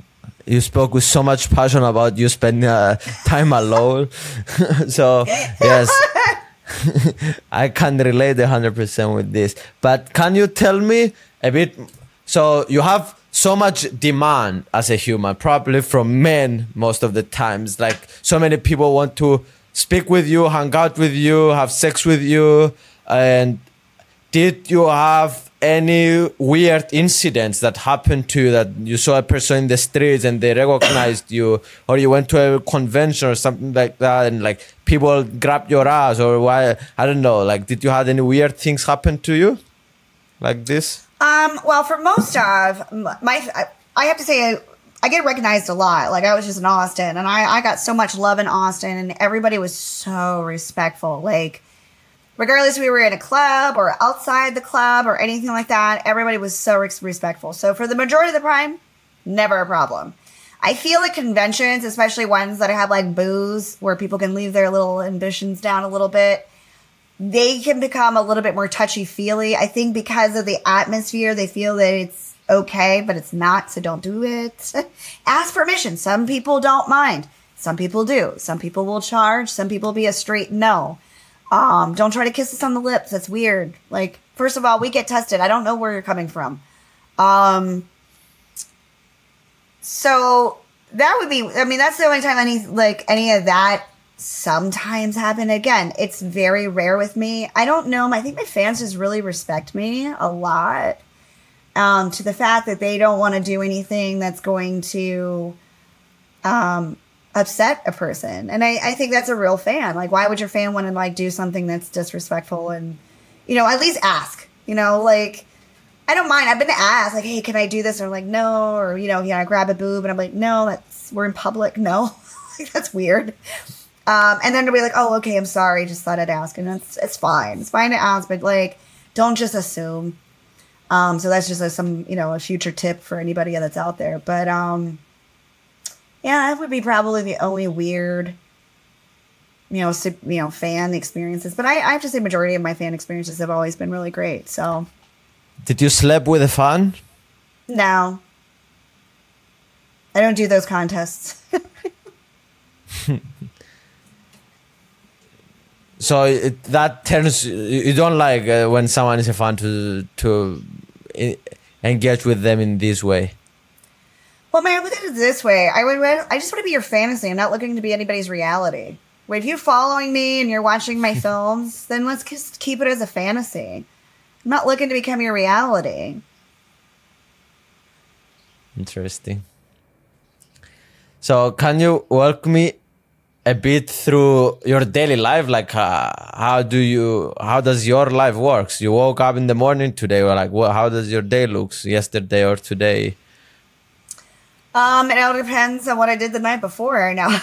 [SPEAKER 1] You spoke with so much passion about you spending uh, time alone. so yes, I can relate hundred percent with this. But can you tell me a bit? So you have so much demand as a human, probably from men most of the times. Like so many people want to speak with you, hang out with you, have sex with you, and did you have any weird incidents that happened to you that you saw a person in the streets and they recognized you or you went to a convention or something like that and like people grabbed your ass or why i don't know like did you have any weird things happen to you like this
[SPEAKER 2] Um, well, for most of my, I, have to say, I, I get recognized a lot. Like I was just in Austin, and I, I got so much love in Austin, and everybody was so respectful. Like, regardless we were in a club or outside the club or anything like that, everybody was so respectful. So for the majority of the time, never a problem. I feel at conventions, especially ones that have like booze, where people can leave their little ambitions down a little bit they can become a little bit more touchy feely. I think because of the atmosphere, they feel that it's okay, but it's not. So don't do it. Ask permission. Some people don't mind. Some people do. Some people will charge. Some people be a straight no. Um, don't try to kiss us on the lips. That's weird. Like, first of all, we get tested. I don't know where you're coming from. Um, so that would be, I mean, that's the only time any, like, any of that sometimes happen. Again, it's very rare with me. I don't know. I think my fans just really respect me a lot. Um, to the fact that they don't want to do anything that's going to um, upset a person. And I, I think that's a real fan. Like, why would your fan want to like do something that's disrespectful and, you know, at least ask, you know, like, I don't mind. I've been asked, like, hey, can I do this? Or like, no. Or, you know, yeah, I grab a boob and I'm like, no, that's, we're in public. No, like, that's weird. Um, and then to be like, oh, okay, I'm sorry. Just thought I'd ask. And it's, it's fine. It's fine to ask, but like, don't just assume. Um, so that's just a, some, you know, a future tip for anybody that's out there. But, um, yeah, that would be probably the only weird, you know, su- you know, fan experiences. But I, I have to say, majority of my fan experiences have always been really great. So
[SPEAKER 1] did you sleep with a fan
[SPEAKER 2] no, I don't do those contests.
[SPEAKER 1] so it, that turns you don't like uh, when someone is a fan to to engage with them in this way?
[SPEAKER 2] Well, man, look at it this way. I would. I just want to be your fantasy. I'm not looking to be anybody's reality. If you're following me and you're watching my films, then let's just keep it as a fantasy. I'm not looking to become your reality.
[SPEAKER 1] Interesting. So, can you walk me a bit through your daily life? Like, uh, how do you, how does your life works? You woke up in the morning today, or like, what, how does your day looks yesterday or today?
[SPEAKER 2] Um, it all depends on what I did the night before. Now,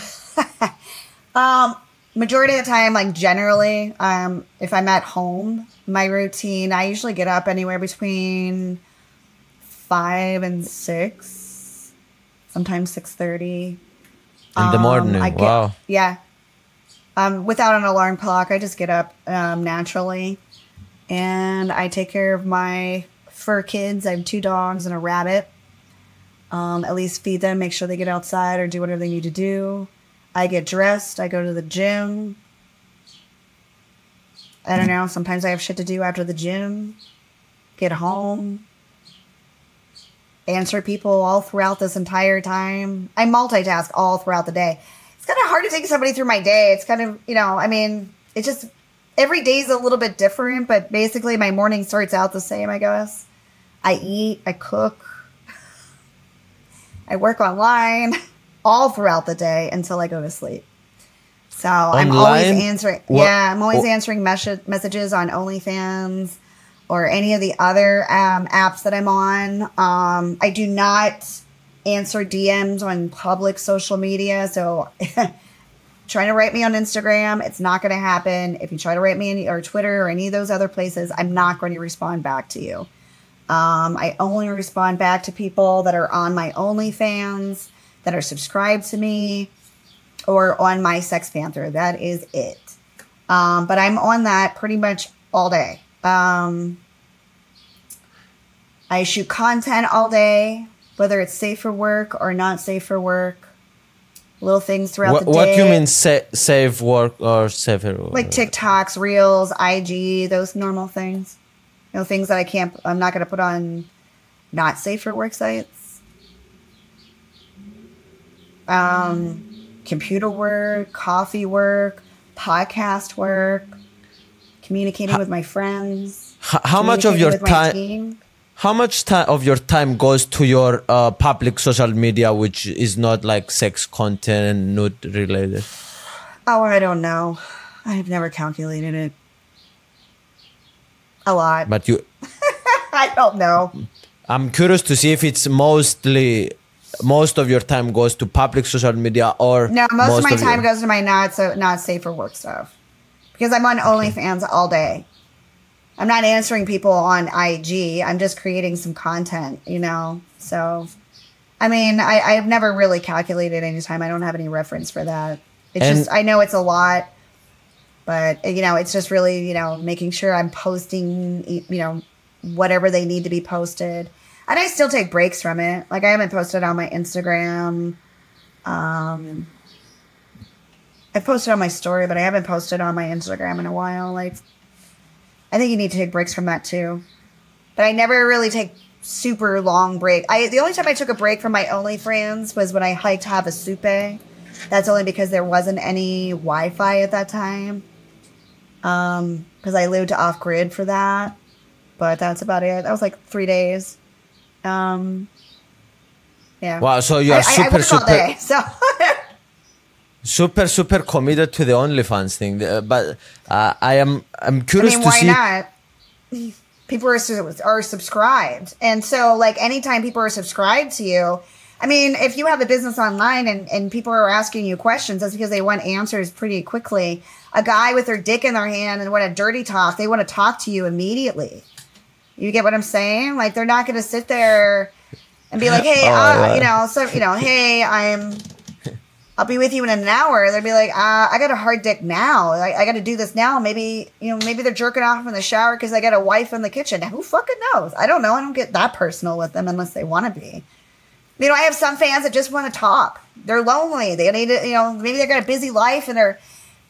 [SPEAKER 2] um, majority of the time, like generally, um, if I'm at home, my routine, I usually get up anywhere between five and six, sometimes six thirty.
[SPEAKER 1] In the morning,
[SPEAKER 2] I get,
[SPEAKER 1] wow.
[SPEAKER 2] Yeah. Um, without an alarm clock, I just get up um, naturally, and I take care of my fur kids. I have two dogs and a rabbit. Um, at least feed them, make sure they get outside or do whatever they need to do. I get dressed. I go to the gym. I don't know. Sometimes I have shit to do after the gym. Get home. Answer people all throughout this entire time. I multitask all throughout the day. It's kind of hard to take somebody through my day. It's kind of, you know, I mean, it's just every day is a little bit different, but basically my morning starts out the same, I guess. I eat, I cook, I work online all throughout the day until I go to sleep. So I'm always answering.
[SPEAKER 1] What-
[SPEAKER 2] yeah, I'm always
[SPEAKER 1] what-
[SPEAKER 2] answering mes- messages on OnlyFans or any of the other um, apps that I'm on. Um, I do not answer DMs on public social media. So trying to write me on Instagram, it's not going to happen. If you try to write me any, or Twitter or any of those other places, I'm not going to respond back to you. Um, I only respond back to people that are on my OnlyFans, that are subscribed to me, or on my Sex Panther. That is it. Um, but I'm on that pretty much all day. Um, I shoot content all day, whether it's safe for work or not safe for work. Little things throughout
[SPEAKER 1] What,
[SPEAKER 2] the day.
[SPEAKER 1] what do you mean sa- save work or save
[SPEAKER 2] Like TikToks, Reels, IG, those normal things. Know, things that I can't, I'm not going to put on not safe for work sites. Um, computer work, coffee work, podcast work, communicating with my friends.
[SPEAKER 1] How much of your
[SPEAKER 2] communicating with my
[SPEAKER 1] time how much time of your time goes to your uh, public social media which is not like sex content and nude related
[SPEAKER 2] Oh, I don't know. I have never calculated it. A lot.
[SPEAKER 1] but you
[SPEAKER 2] I don't know.
[SPEAKER 1] i'm curious to see if it's mostly most of your time goes to public social media or
[SPEAKER 2] No, most, of my time
[SPEAKER 1] your-
[SPEAKER 2] goes to my not so not safe for work stuff because I'm on OnlyFans all day. I'm not answering people on IG. I'm just creating some content, you know. So, I mean, I, I've never really calculated any time. I don't have any reference for that. It's
[SPEAKER 1] And-
[SPEAKER 2] just I know it's a lot, but you know, it's just really you know making sure I'm posting you know whatever they need to be posted. And I still take breaks from it. Like I haven't posted on my Instagram. Um, I posted on my story, but I haven't posted on my Instagram in a while. Like, I think you need to take breaks from that too. But I never really take super long break. I the only time I took a break from my only friends was when I hiked Havasupai. That's only because there wasn't any Wi-Fi at that time. Um, because I lived off grid for that. But that's about it. That was like three days. Um, yeah.
[SPEAKER 1] wow so you are
[SPEAKER 2] I- I
[SPEAKER 1] super
[SPEAKER 2] work all
[SPEAKER 1] super
[SPEAKER 2] day, so.
[SPEAKER 1] super super committed to the OnlyFans thing Uh, but uh, i am i'm
[SPEAKER 2] I
[SPEAKER 1] curious
[SPEAKER 2] mean,
[SPEAKER 1] to
[SPEAKER 2] why
[SPEAKER 1] see
[SPEAKER 2] not? People are are subscribed, and so like anytime people are subscribed to you, I mean, if you have a business online and and people are asking you questions, that's because they want answers pretty quickly. A guy with their dick in their hand and want a dirty talk, they want to talk to you immediately. You get what I'm saying? Like they're not going to sit there and be like, "Hey,
[SPEAKER 1] Oh,
[SPEAKER 2] uh,
[SPEAKER 1] yeah.
[SPEAKER 2] you know, so you know, hey, I'm." I'll be with you in an hour. They'd be like, uh, I got a hard dick now. I, I got to do this now. Maybe, you know, maybe they're jerking off in the shower because I got a wife in the kitchen. Who fucking knows? I don't know. I don't get that personal with them unless they want to be. You know, I have some fans that just want to talk. They're lonely. They need to, you know, maybe they got a busy life and they're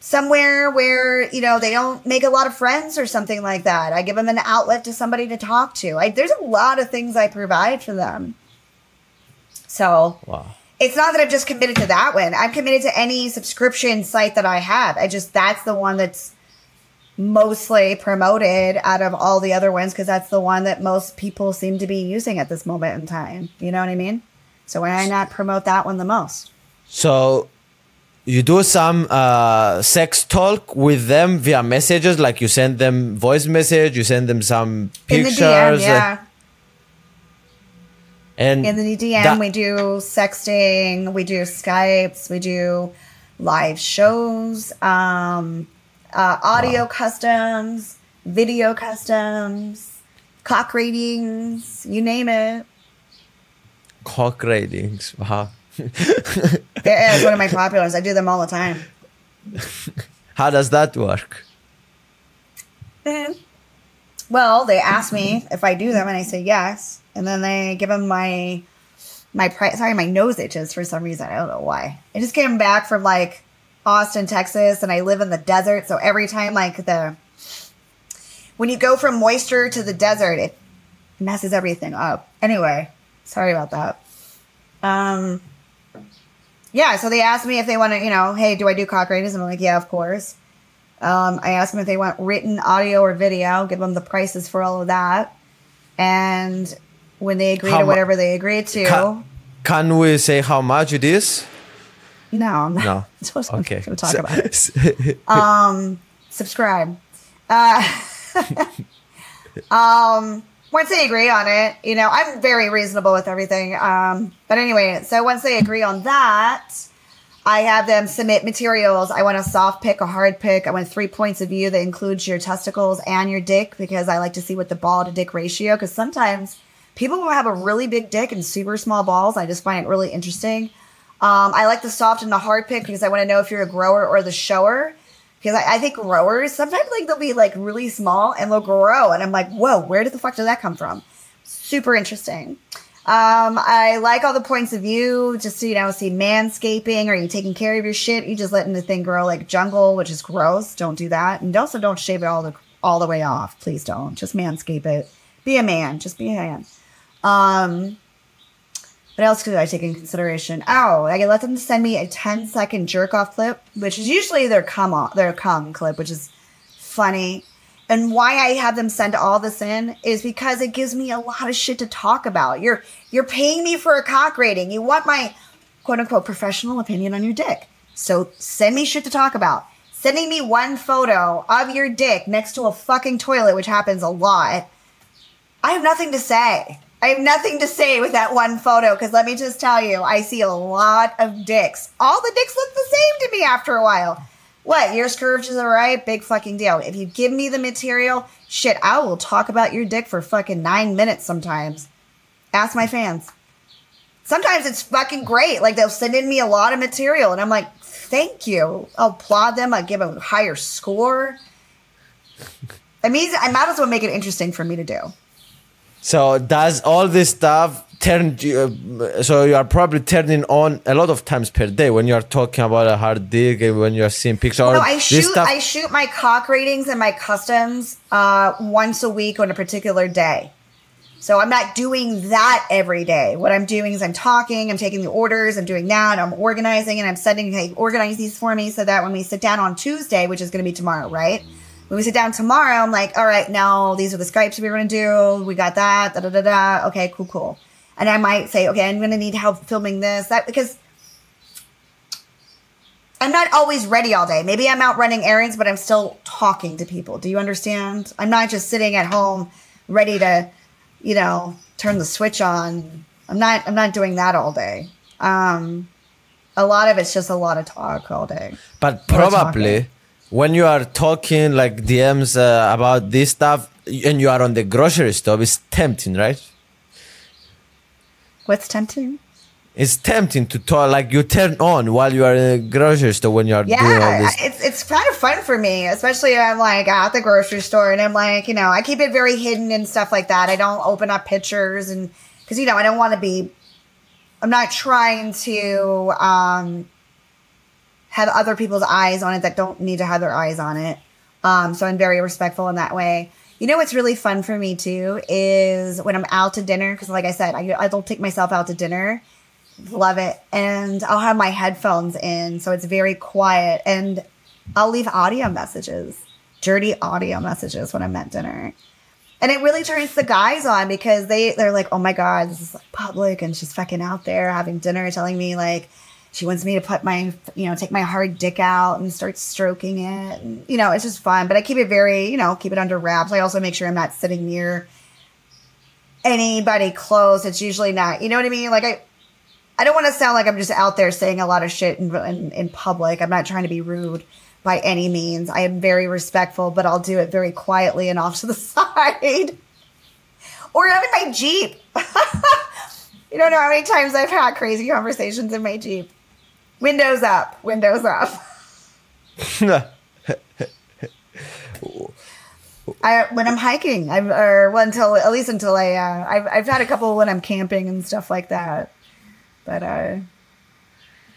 [SPEAKER 2] somewhere where you know they don't make a lot of friends or something like that. I give them an outlet to somebody to talk to. I, there's a lot of things I provide for them. So
[SPEAKER 1] Wow.
[SPEAKER 2] it's not that I'm just committed to that one. I'm committed to any subscription site that I have. I just that's the one that's mostly promoted out of all the other ones because that's the one that most people seem to be using at this moment in time. You know what I mean? So why not promote that one the most?
[SPEAKER 1] So you do some uh, sex talk with them via messages, like you send them voice message, you send them some pictures.
[SPEAKER 2] In the DM, yeah.
[SPEAKER 1] and
[SPEAKER 2] In the DM,
[SPEAKER 1] that-
[SPEAKER 2] we do sexting, we do Skypes, we do live shows, um, uh, audio customs, video customs, cock ratings, you name it.
[SPEAKER 1] cock ratings. Wow.
[SPEAKER 2] Yeah, it's one of my populars. I do them all the time.
[SPEAKER 1] How does that work?
[SPEAKER 2] Well, they ask me if I do them, and I say yes, and then they give them my my price. Sorry, my nose itches for some reason. I don't know why. I just came back from like Austin, Texas, and I live in the desert, so every time like the when you go from moisture to the desert, it messes everything up. Anyway, sorry about that. Um, yeah, so they asked me if they want to, you know, hey, do I do? And I'm like, yeah, of course. Um, I asked them if they want written audio or video, give them the prices for all of that. And when they agree
[SPEAKER 1] How
[SPEAKER 2] to whatever they agree to,
[SPEAKER 1] Can, can we say how much it is?
[SPEAKER 2] no, I'm not
[SPEAKER 1] No.
[SPEAKER 2] supposed
[SPEAKER 1] Okay.
[SPEAKER 2] to talk about it. Um, subscribe. Uh, um, once they agree on it, you know, I'm very reasonable with everything. Um, but anyway, so once they agree on that, I have them submit materials. I want a soft pick, a hard pick. I want three points of view that includes your testicles and your dick because I like to see what the ball to dick ratio. Because sometimes people will have a really big dick and super small balls. I just find it really interesting. Um, I like the soft and the hard pick because I want to know if you're a grower or the shower. Because I, I think growers sometimes like they'll be like really small and they'll grow, and I'm like, whoa, where did the fuck did that come from? Super interesting. Um, I like all the points of view, just to, you know, see manscaping. Are you taking care of your shit? You just letting the thing grow like jungle, which is gross. Don't do that, and also don't shave it all the all the way off. Please don't. Just manscape it. Be a man. Just be a man. Um, what else could I take in consideration? Oh, I can let them send me a 10 second jerk off clip, which is usually their come on their come clip, which is funny. And why I have them send all this in is because it gives me a lot of shit to talk about. You're you're paying me for a cock rating. You want my quote unquote professional opinion on your dick. So send me shit to talk about. Sending me one photo of your dick next to a fucking toilet, which happens a lot. I have nothing to say. I have nothing to say with that one photo because let me just tell you, I see a lot of dicks. All the dicks look the same to me after a while. What? Yours curved is alright? Big fucking deal. If you give me the material, shit, I will talk about your dick for fucking nine minutes sometimes. Ask my fans. Sometimes it's fucking great. Like they'll send in me a lot of material and I'm like, thank you. I'll applaud them. I give them a higher score. I mean, I might as well make it interesting for me to do.
[SPEAKER 1] So does all this stuff turn? you- Uh, so you are probably turning on a lot of times per day when you are talking about a hard dick and when you are seeing pictures.
[SPEAKER 2] No, I shoot.
[SPEAKER 1] stuff-
[SPEAKER 2] I shoot my cock ratings and my customs uh, once a week on a particular day. So I'm not doing that every day. What I'm doing is I'm talking, I'm taking the orders, I'm doing that, I'm organizing, and I'm sending. Hey, organize these for me so that when we sit down on Tuesday, which is going to be tomorrow, right? When we sit down tomorrow, I'm like, all right, now these are the Skypes we're going to do. We got that. Da da da da. Okay, cool, cool. And I might say, okay, I'm going to need help filming this, that, because I'm not always ready all day. Maybe I'm out running errands, but I'm still talking to people. Do you understand? I'm not just sitting at home ready to, you know, turn the switch on. I'm not I'm not doing that all day. Um a lot of it's just a lot of talk all day.
[SPEAKER 1] But probably when you are talking like DMs uh, about this stuff and you are on the grocery store, it's tempting, right?
[SPEAKER 2] What's tempting?
[SPEAKER 1] It's tempting to talk like you turn on while you are in the grocery store when you are doing all
[SPEAKER 2] Yeah,
[SPEAKER 1] this.
[SPEAKER 2] it's it's kind of fun for me, especially when I'm like at the grocery store and I'm like, you know, I keep it very hidden and stuff like that. I don't open up pictures and because you know I don't want to be. I'm not trying to um, have other people's eyes on it that don't need to have their eyes on it. Um, so I'm very respectful in that way. You know what's really fun for me too is when I'm out to dinner because, like I said, I, I don't take myself out to dinner. Love it, and I'll have my headphones in, so it's very quiet, and I'll leave audio messages, dirty audio messages when I'm at dinner. And it really turns the guys on because they they're like, oh my god, this is like public, and she's fucking out there having dinner, telling me like she wants me to put my, you know, take my hard dick out and start stroking it. And, you know, it's just fun. But I keep it very, you know, keep it under wraps. I also make sure I'm not sitting near anybody close. It's usually not, you know what I mean? Like I, I don't want to sound like I'm just out there saying a lot of shit in, in, in public. I'm not trying to be rude by any means. I am very respectful, but I'll do it very quietly and off to the side. or I'm in my Jeep. you don't know how many times I've had crazy conversations in my Jeep. Windows up. Windows up. I when I'm hiking, I or well, until at least until I uh, I've I've had a couple when I'm camping and stuff like that, but uh,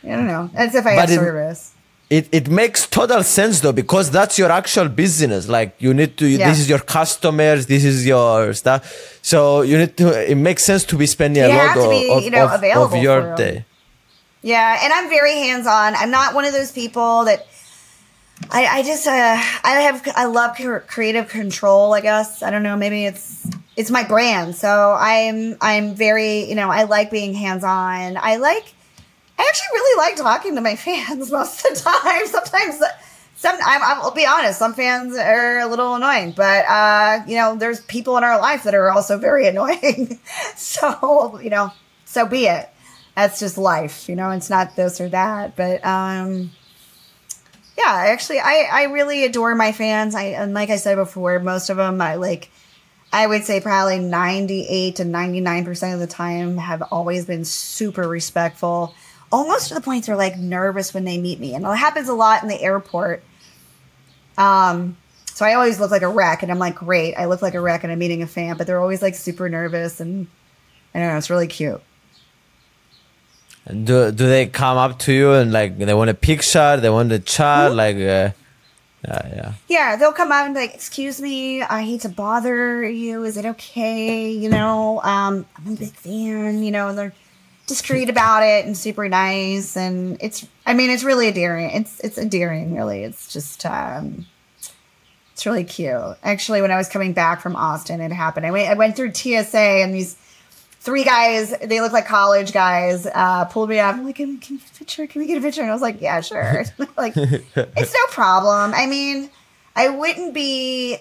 [SPEAKER 2] I don't know. As if I but have it, service.
[SPEAKER 1] It it makes total sense though because that's your actual business. Like you need to. Yeah. This is your customers. This is your stuff. So you need to. It makes sense to be spending you a lot of, be, you know, of, of your day.
[SPEAKER 2] Yeah, and I'm very hands on. I'm not one of those people that I, I just uh, I have I love creative control. I guess I don't know. Maybe it's it's my brand. So I'm I'm very you know I like being hands on. I like I actually really like talking to my fans most of the time. Sometimes some I'm, I'll be honest. Some fans are a little annoying, but uh, you know there's people in our life that are also very annoying. so you know so be it that's just life, you know, it's not this or that. But um yeah, actually I I really adore my fans. I and like I said before, most of them I like I would say probably 98 to 99% of the time have always been super respectful. Almost to the point they're like nervous when they meet me. And it happens a lot in the airport. Um so I always look like a wreck and I'm like, great, I look like a wreck and I'm meeting a fan, but they're always like super nervous and I don't know, it's really cute.
[SPEAKER 1] Do do they come up to you and like they want a picture? They want a chat? Mm-hmm. Like, uh, yeah, yeah.
[SPEAKER 2] Yeah, they'll come up and be like, "Excuse me, I hate to bother you. Is it okay? You know, um, I'm a big fan. You know, and they're discreet about it and super nice, and it's. I mean, it's really endearing. It's it's endearing, really. It's just. um it's really cute. Actually, when I was coming back from Austin, it happened. I went I went through TSA and these three guys, they look like college guys, uh, pulled me up. I'm like, can, can a picture? Can we get a picture? And I was like, yeah, sure. like, it's no problem. I mean, I wouldn't be,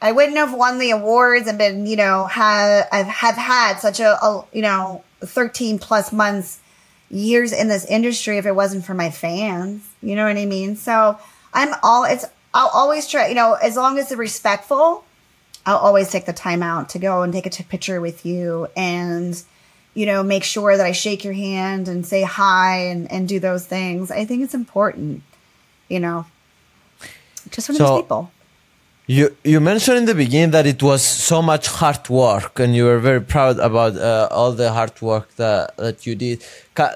[SPEAKER 2] I wouldn't have won the awards and been, you know, have, I've have had such a, a, you know, 13 plus months, years in this industry if it wasn't for my fans. You know what I mean? So I'm all, it's, I'll always try, you know, as long as it's respectful I'll always take the time out to go and take a t- picture with you and, you know, make sure that I shake your hand and say hi and, and do those things. I think it's important, you know, just for so, these people.
[SPEAKER 1] You you mentioned in the beginning that it was so much hard work, and you were very proud about uh, all the hard work that that you did.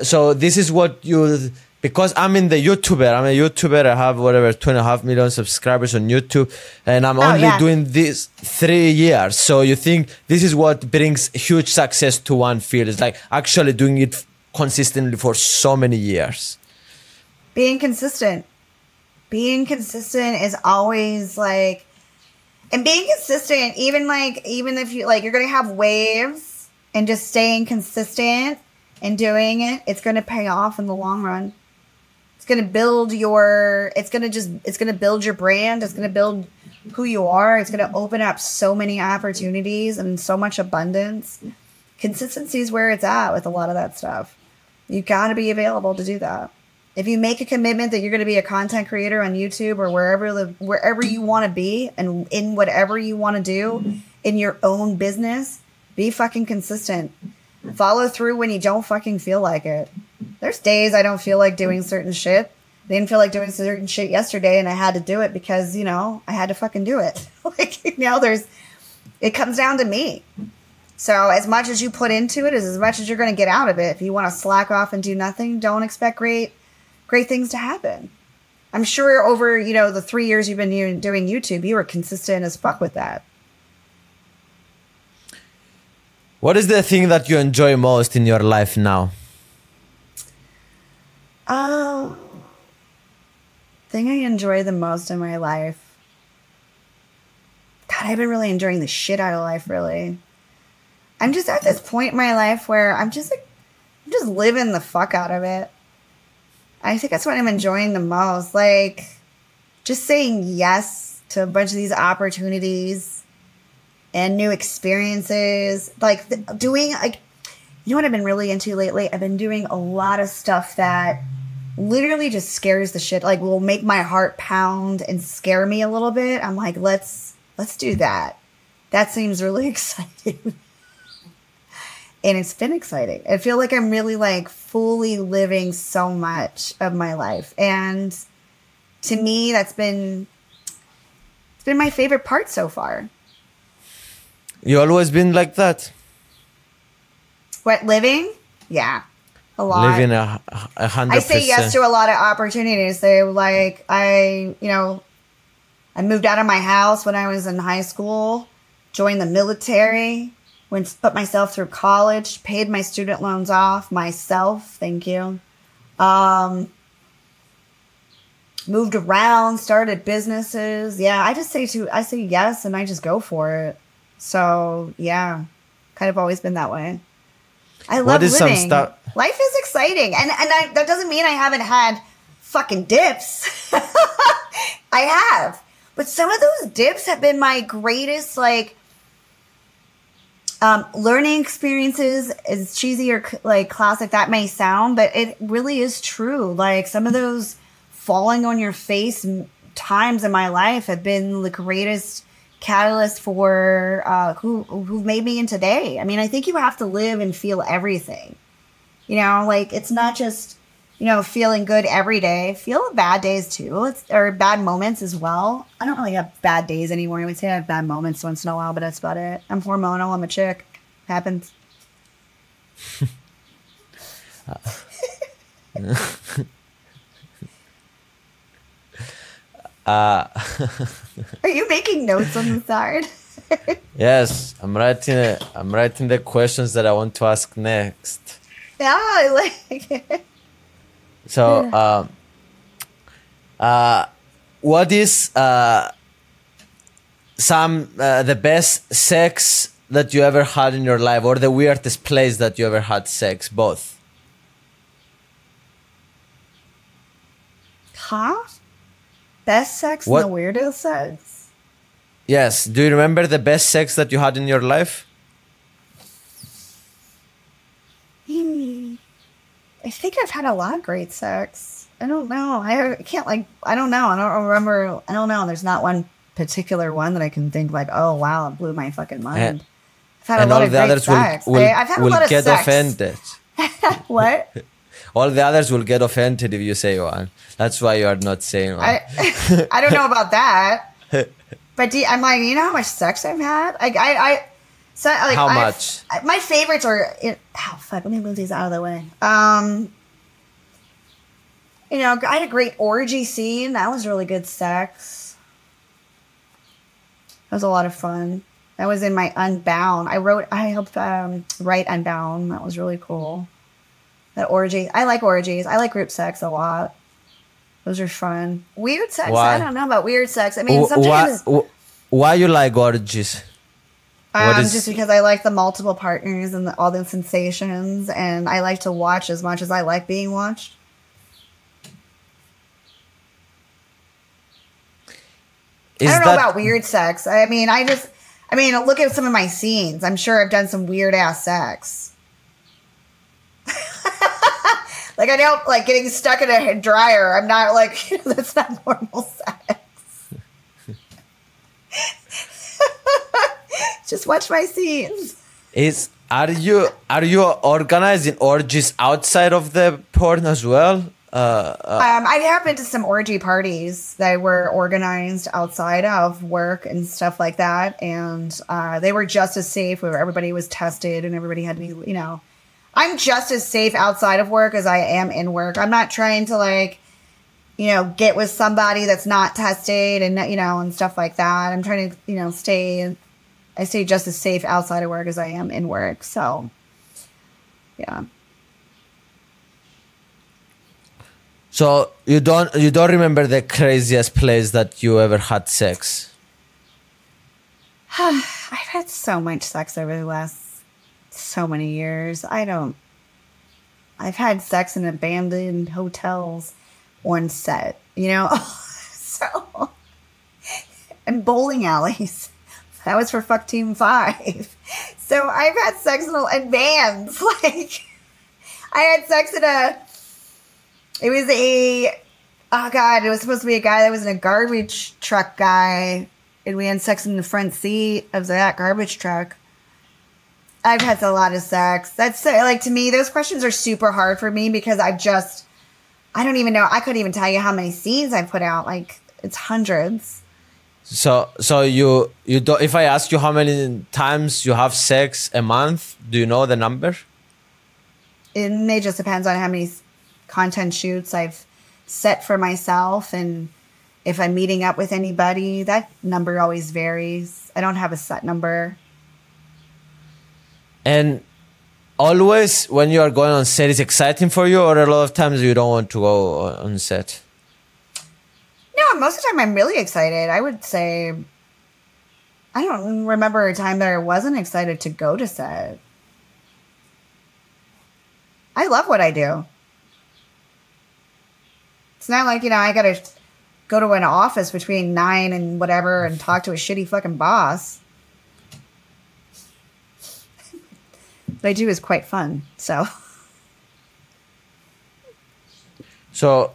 [SPEAKER 1] So this is what you because I'm in the YouTuber. I'm a YouTuber. I have whatever two and a half million subscribers on YouTube, and I'm oh, only yeah. doing this three years. So you think this is what brings huge success to one field? It's like actually doing it consistently for so many years.
[SPEAKER 2] Being consistent, being consistent is always like, and being consistent, even like even if you like, you're gonna have waves, and just staying consistent and doing it, it's gonna pay off in the long run going to build your it's going to just it's going to build your brand. It's going to build who you are. It's going to open up so many opportunities and so much abundance. Consistency is where it's at with a lot of that stuff. You got to be available to do that. If you make a commitment that you're going to be a content creator on youtube or wherever the, wherever you want to be and in whatever you want to do in your own business be fucking consistent. Follow through when you don't fucking feel like it there's days I don't feel like doing certain shit. I didn't feel like doing certain shit yesterday, and I had to do it because you know I had to fucking do it. like know, there's it comes down to me. So as much as you put into it is as much as you're going to get out of it. If you want to slack off and do nothing, don't expect great great things to happen. I'm sure over, you know, the three years you've been doing YouTube, you were consistent as fuck with that.
[SPEAKER 1] What is the thing that you enjoy most in your life now?
[SPEAKER 2] Um, thing I enjoy the most in my life. God, I've been really enjoying the shit out of life. Really, I'm just at this point in my life where I'm just like, I'm just living the fuck out of it. I think that's what I'm enjoying the most. Like, just saying yes to a bunch of these opportunities and new experiences. Like th- doing like, you know what I've been really into lately? I've been doing a lot of stuff that literally just scares the shit. Like, will make my heart pound and scare me a little bit. I'm like, let's let's do that. That seems really exciting. and it's been exciting. I feel like I'm really like fully living so much of my life. And to me, that's been it's been my favorite part so far.
[SPEAKER 1] You always been like that,
[SPEAKER 2] What living? Yeah. A lot.
[SPEAKER 1] living a, a hundred.
[SPEAKER 2] I say yes to a lot of opportunities. They like I, you know, I moved out of my house when I was in high school, joined the military, went put myself through college, paid my student loans off myself. Thank you. Um, moved around, started businesses. Yeah, I just say to I say yes and I just go for it. So yeah, kind of always been that way. I love
[SPEAKER 1] What is some
[SPEAKER 2] living.
[SPEAKER 1] stuff-
[SPEAKER 2] Life is exciting, and and I, that doesn't mean I haven't had fucking dips. I have, but some of those dips have been my greatest like um, learning experiences. As cheesy or like classic that may sound, but it really is true. Like some of those falling on your face times in my life have been the greatest catalyst for uh, who who made me in today. I mean, I think you have to live and feel everything. You know, like it's not just you know feeling good every day. Feel bad days too, it's, or bad moments as well. I don't really have bad days anymore. I would say I have bad moments once in a while, but that's about it. I'm hormonal. I'm a chick. Happens. Are you making notes on the side?
[SPEAKER 1] Yes, I'm writing. I'm writing the questions that I want to ask next.
[SPEAKER 2] yeah, I like it.
[SPEAKER 1] So, um, uh, what is uh, some uh, the best sex that you ever had in your life, or the weirdest place that you ever had sex? Both.
[SPEAKER 2] Huh? Best sex
[SPEAKER 1] What-
[SPEAKER 2] and the weirdest sex?
[SPEAKER 1] Yes. Do you remember the best sex that you had in your life?
[SPEAKER 2] Hmm. I think I've had a lot of great sex. I don't know. I can't like. I don't know. I don't remember. I don't know. There's not one particular one that I can think like. Oh wow, it blew my fucking mind. I've had
[SPEAKER 1] and
[SPEAKER 2] a lot
[SPEAKER 1] all
[SPEAKER 2] of
[SPEAKER 1] the
[SPEAKER 2] great
[SPEAKER 1] others
[SPEAKER 2] sex.
[SPEAKER 1] will, will,
[SPEAKER 2] I, have had a lot of
[SPEAKER 1] get
[SPEAKER 2] sex.
[SPEAKER 1] offended.
[SPEAKER 2] What?
[SPEAKER 1] All the others will get offended if you say one. That's why you are not saying one.
[SPEAKER 2] I I don't know about that. But do you- I'm like, you know how much sex I've had? Like I I. So, like,
[SPEAKER 1] How
[SPEAKER 2] I've-
[SPEAKER 1] much?
[SPEAKER 2] My favorites are. It, oh fuck! Let me move these out of the way. Um. You know, I had a great orgy scene. That was really good sex. That was a lot of fun. That was in my Unbound. I wrote. I helped um, write Unbound. That was really cool. That orgy. I like orgies. I like group sex a lot. Those are fun. Weird sex.
[SPEAKER 1] Why?
[SPEAKER 2] I don't know about weird sex. I mean,
[SPEAKER 1] Wh- why,
[SPEAKER 2] sometimes
[SPEAKER 1] why you like orgies?
[SPEAKER 2] Um,
[SPEAKER 1] is-
[SPEAKER 2] just because I like the multiple partners and the, all the sensations, and I like to watch as much as I like being watched.
[SPEAKER 1] Is
[SPEAKER 2] I don't know about weird sex. I mean, I just, I mean, look at some of my scenes. I'm sure I've done some weird ass sex. like I don't like getting stuck in a dryer. I'm not like that's not normal sex. Just watch my scenes.
[SPEAKER 1] is are you are you organizing orgies outside of the porn as well? Uh, uh,
[SPEAKER 2] Um, I have been to some orgy parties that were organized outside of work and stuff like that, and uh, they were just as safe. Where everybody was tested and everybody had to be, you know. I'm just as safe outside of work as I am in work. I'm not trying to like, you know, get with somebody that's not tested and you know and stuff like that. I'm trying to you know stay. I stay just as safe outside of work as I am in work. So, yeah.
[SPEAKER 1] So you don't you don't remember the craziest place that you ever had sex?
[SPEAKER 2] I've had so much sex over the last so many years. I don't. I've had sex in abandoned hotels on set, you know? so. And bowling alleys. That was for Fuck Team 5. So I've had sex in, in vans. Like, I had sex in a. It was a. Oh, God. It was supposed to be a guy that was in a garbage truck guy and we had sex in the front seat of that garbage truck. I've had a lot of sex. That's like to me, those questions are super hard for me because I just, I don't even know. I couldn't even tell you how many scenes I've put out. Like it's hundreds.
[SPEAKER 1] So, so you you don't. If I ask you how many times you have sex a month, do you know the number?
[SPEAKER 2] It may just depends on how many content shoots I've set for myself and if I'm meeting up with anybody, that number always varies. I don't have a set number.
[SPEAKER 1] And always when you are going on set, it's exciting for you, or a lot of times you don't want to go on set?
[SPEAKER 2] No, most of the time I'm really excited. I would say I don't remember a time that I wasn't excited to go to set. I love what I do. It's not like, you know, I gotta go to an office between nine and whatever and talk to a shitty fucking boss. what I do is quite fun. So.
[SPEAKER 1] So,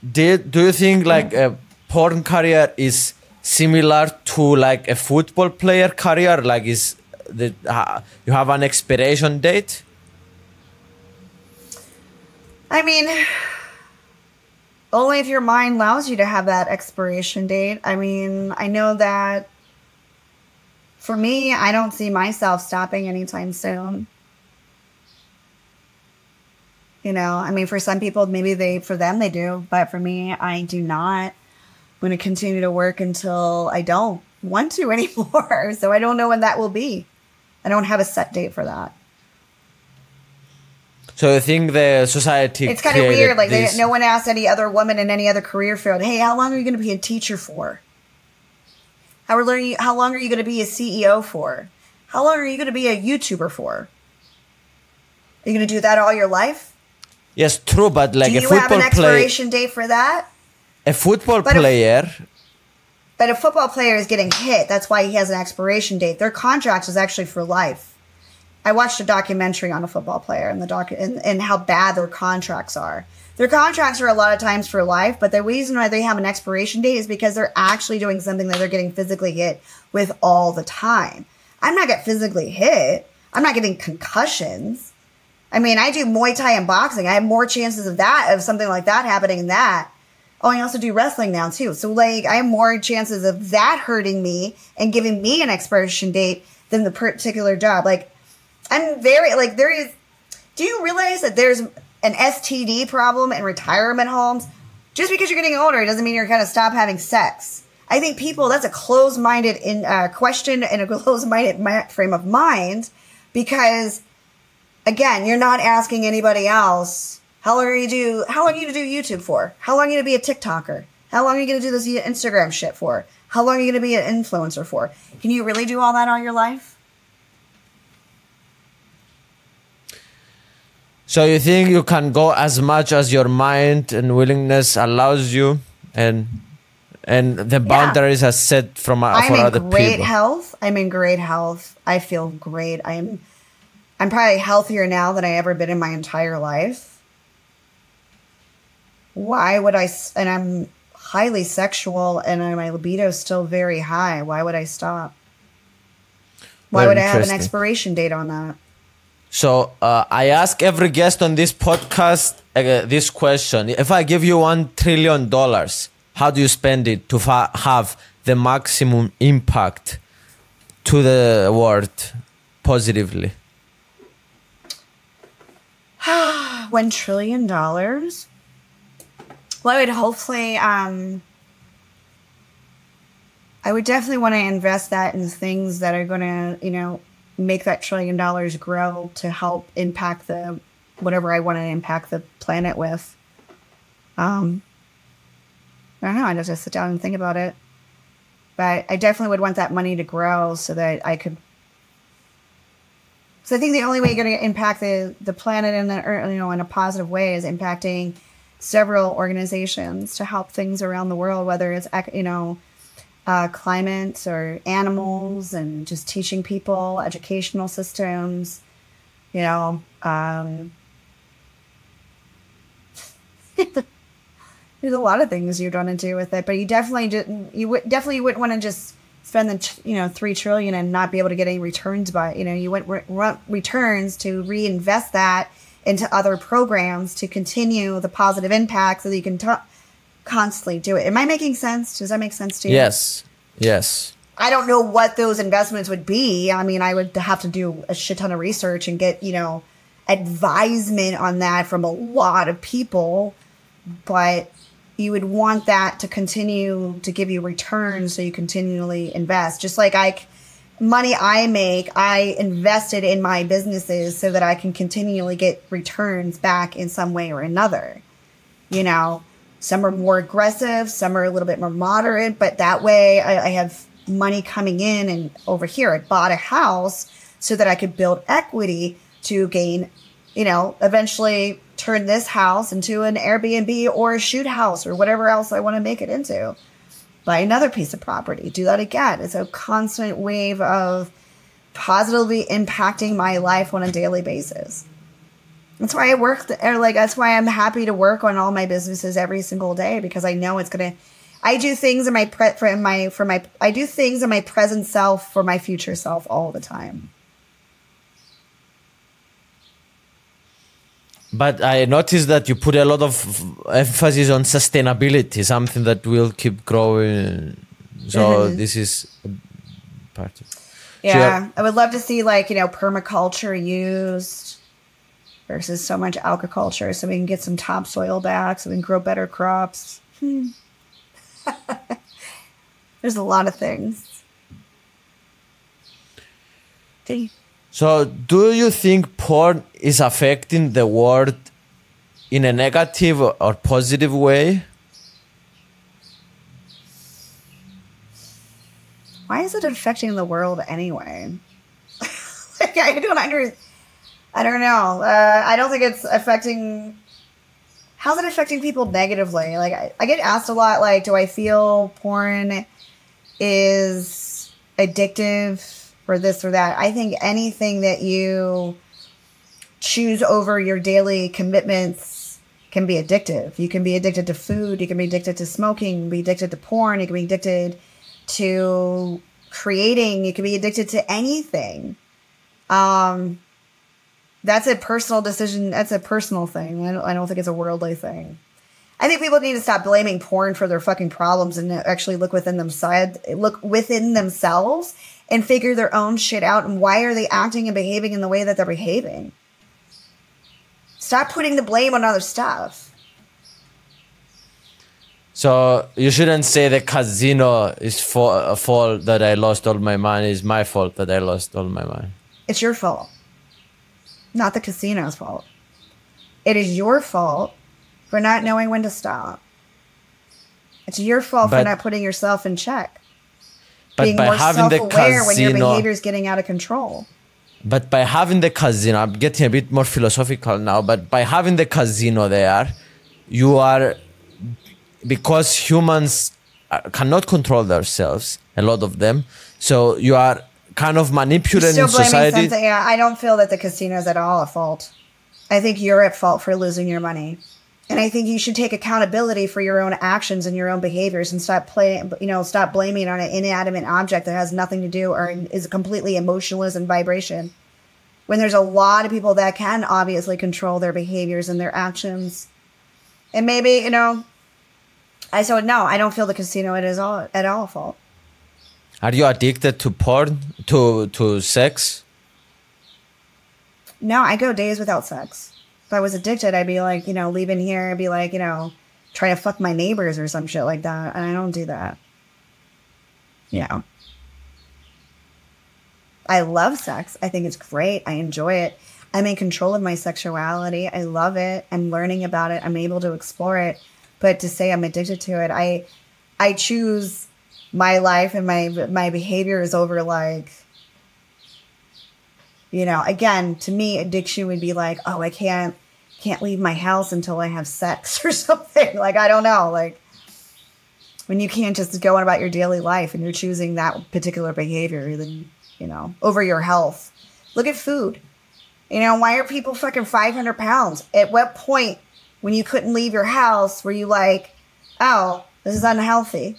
[SPEAKER 1] did do you think like a porn career is similar to like a football player career? Like, is the uh, you have an expiration date?
[SPEAKER 2] I mean, only if your mind allows you to have that expiration date. I mean, I know that for me, I don't see myself stopping anytime soon. You know, I mean, for some people, maybe they, for them, they do, but for me, I do not. I'm going to continue to work until I don't want to anymore. So I don't know when that will be. I don't have a set date for that.
[SPEAKER 1] So I think the society.
[SPEAKER 2] It's kind of weird. Like they, no one asked any other woman in any other career field, "Hey, how long are you going to be a teacher for? How are you, How long are you going to be a CEO for? How long are you going to be a YouTuber for? Are you going to do that all your life?
[SPEAKER 1] Yes, true. But like a football player.
[SPEAKER 2] Do you have an expiration play, date for that?
[SPEAKER 1] A football but player.
[SPEAKER 2] A, but a football player is getting hit. That's why he has an expiration date. Their contract is actually for life. I watched a documentary on a football player and the doc and, and how bad their contracts are. Their contracts are a lot of times for life, but the reason why they have an expiration date is because they're actually doing something that they're getting physically hit with all the time. I'm not getting physically hit. I'm not getting concussions. I mean, I do Muay Thai and boxing. I have more chances of that, of something like that happening in that. Oh, I also do wrestling now too. So like, I have more chances of that hurting me and giving me an expiration date than the particular job. Like, I'm very like there is. Do you realize that there's an STD problem in retirement homes? Just because you're getting older, it doesn't mean you're going to stop having sex. I think people that's a closed-minded in uh, question and a closed-minded frame of mind because again, you're not asking anybody else how long are you do how long are you to do YouTube for? How long are you to be a TikToker? How long are you going to do this Instagram shit for? How long are you going to be an influencer for? Can you really do all that all your life?
[SPEAKER 1] So you think you can go as much as your mind and willingness allows you, and and the boundaries yeah. are set from uh, for other people.
[SPEAKER 2] I'm in great health. I'm in great health. I feel great. I'm I'm probably healthier now than I ever been in my entire life. Why would I? And I'm highly sexual, and my libido is still very high. Why would I stop? Why very would I have an expiration date on that?
[SPEAKER 1] So uh, I ask every guest on this podcast uh, this question: If I give you one trillion dollars, how do you spend it to fa- have the maximum impact to the world positively?
[SPEAKER 2] One trillion dollars. Well, I would hopefully, um, I would definitely want to invest that in things that are going to, you know, make that trillion dollars grow to help impact the whatever I want to impact the planet with. Um, I don't know. I just sit down and think about it. But I definitely would want that money to grow so that I could. So I think the only way you're going to impact the the planet in the you know in a positive way is impacting several organizations to help things around the world, whether it's you know uh, climate or animals, and just teaching people educational systems. You know, um, there's a lot of things you'd want to do with it, but you definitely didn't. You would definitely wouldn't want to just spend the you know three trillion and not be able to get any returns by you know you want re- returns to reinvest that into other programs to continue the positive impact so that you can t- constantly do it. Am I making sense? Does that make sense to you?
[SPEAKER 1] Yes. Yes.
[SPEAKER 2] I don't know what those investments would be. I mean, I would have to do a shit ton of research and get, you know, advisement on that from a lot of people, but you would want that to continue to give you returns so you continually invest. Just like I money I make, I invested in my businesses so that I can continually get returns back in some way or another. You know, some are more aggressive, some are a little bit more moderate, but that way I, I have money coming in. And over here, I bought a house so that I could build equity to gain, you know, eventually turn this house into an Airbnb or a shoot house or whatever else I want to make it into buy another piece of property, do that again. It's a constant wave of positively impacting my life on a daily basis. That's why I work, or like, that's why I'm happy to work on all my businesses every single day because I know it's going to, I do things in my pre, for my, for my, I do things in my present self for my future self all the time.
[SPEAKER 1] But I noticed that you put a lot of emphasis on sustainability, something that will keep growing. So mm-hmm. this is part of.
[SPEAKER 2] Yeah, so I would love to see like you know permaculture used versus so much agriculture, so we can get some topsoil back, so we can grow better crops. Hmm. There's a lot of things.
[SPEAKER 1] Okay. So, do you think porn is affecting the world in a negative or positive way?
[SPEAKER 2] Why is it affecting the world anyway? like, I don't under, I don't know. Uh, I don't think it's affecting. How's it affecting people negatively? Like, I, I get asked a lot. Like, do I feel porn is addictive? Or this or that. I think anything that you choose over your daily commitments can be addictive. You can be addicted to food, you can be addicted to smoking, be addicted to porn, you can be addicted to creating, you can be addicted to anything. Um that's a personal decision. That's a personal thing. I don't, I don't think it's a worldly thing. I think people need to stop blaming porn for their fucking problems and actually look within themselves, look within themselves and figure their own shit out and why are they acting and behaving in the way that they're behaving. Stop putting the blame on other stuff.
[SPEAKER 1] So you shouldn't say the casino is for a fault that I lost all my money. It's my fault that I lost all my money.
[SPEAKER 2] It's your fault, not the casino's fault. It is your fault for not knowing when to stop. It's your fault but, for not putting yourself in check but being more self-aware when your behavior is getting out of control.
[SPEAKER 1] But by having the casino, I'm getting a bit more philosophical now. But by having the casino there, you are because humans cannot control themselves. A lot of them, so you are kind of manipulating society.
[SPEAKER 2] yeah, I don't feel that the casino is at all at fault. I think you're at fault for losing your money. And I think you should take accountability for your own actions and your own behaviors and stop playing, you know, stop blaming on an inanimate object that has nothing to do or is completely emotionless and vibration. When there's a lot of people that can obviously control their behaviors and their actions. And maybe, you know, I so no, I don't feel the casino it is all at all fault.
[SPEAKER 1] Are you addicted to porn, to to sex?
[SPEAKER 2] No, I go days without sex. If I was addicted, I'd be like, you know, leaving here, I'd be like, you know, try to fuck my neighbors or some shit like that. And I don't do that. Yeah. I love sex. I think it's great. I enjoy it. I'm in control of my sexuality. I love it. I'm learning about it. I'm able to explore it. But to say I'm addicted to it, I I choose my life and my my behaviors over like you know, again, to me addiction would be like, oh, I can't can't leave my house until I have sex or something. Like I don't know, like when you can't just go on about your daily life and you're choosing that particular behavior, then you know, over your health. Look at food. You know, why are people fucking 500 pounds? At what point when you couldn't leave your house were you like, oh, this is unhealthy?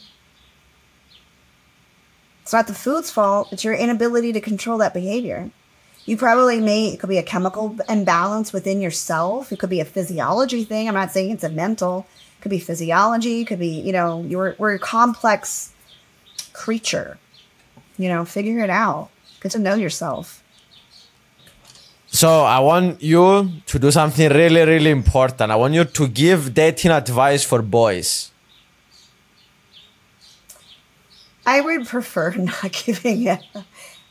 [SPEAKER 2] It's not the food's fault, it's your inability to control that behavior. You probably may, it could be a chemical imbalance within yourself. It could be a physiology thing. I'm not saying it's a mental. It could be physiology. It could be, you know, you're, we're a complex creature. You know, figure it out. Get to know yourself.
[SPEAKER 1] So I want you to do something really, really important. I want you to give dating advice for boys.
[SPEAKER 2] I would prefer not giving it.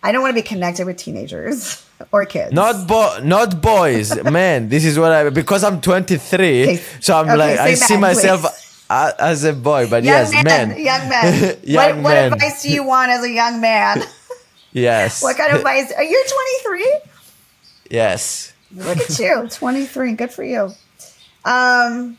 [SPEAKER 2] I don't want to be connected with teenagers or kids.
[SPEAKER 1] Not bo- not boys, man. This is what I because I'm 23, okay. so I'm okay, like I see myself as a boy, but
[SPEAKER 2] young
[SPEAKER 1] yes,
[SPEAKER 2] man, man. young man. young what, man. what advice do you want as a young man?
[SPEAKER 1] yes.
[SPEAKER 2] what kind of advice? Are you 23?
[SPEAKER 1] Yes.
[SPEAKER 2] Look at you, 23. Good for you. Um,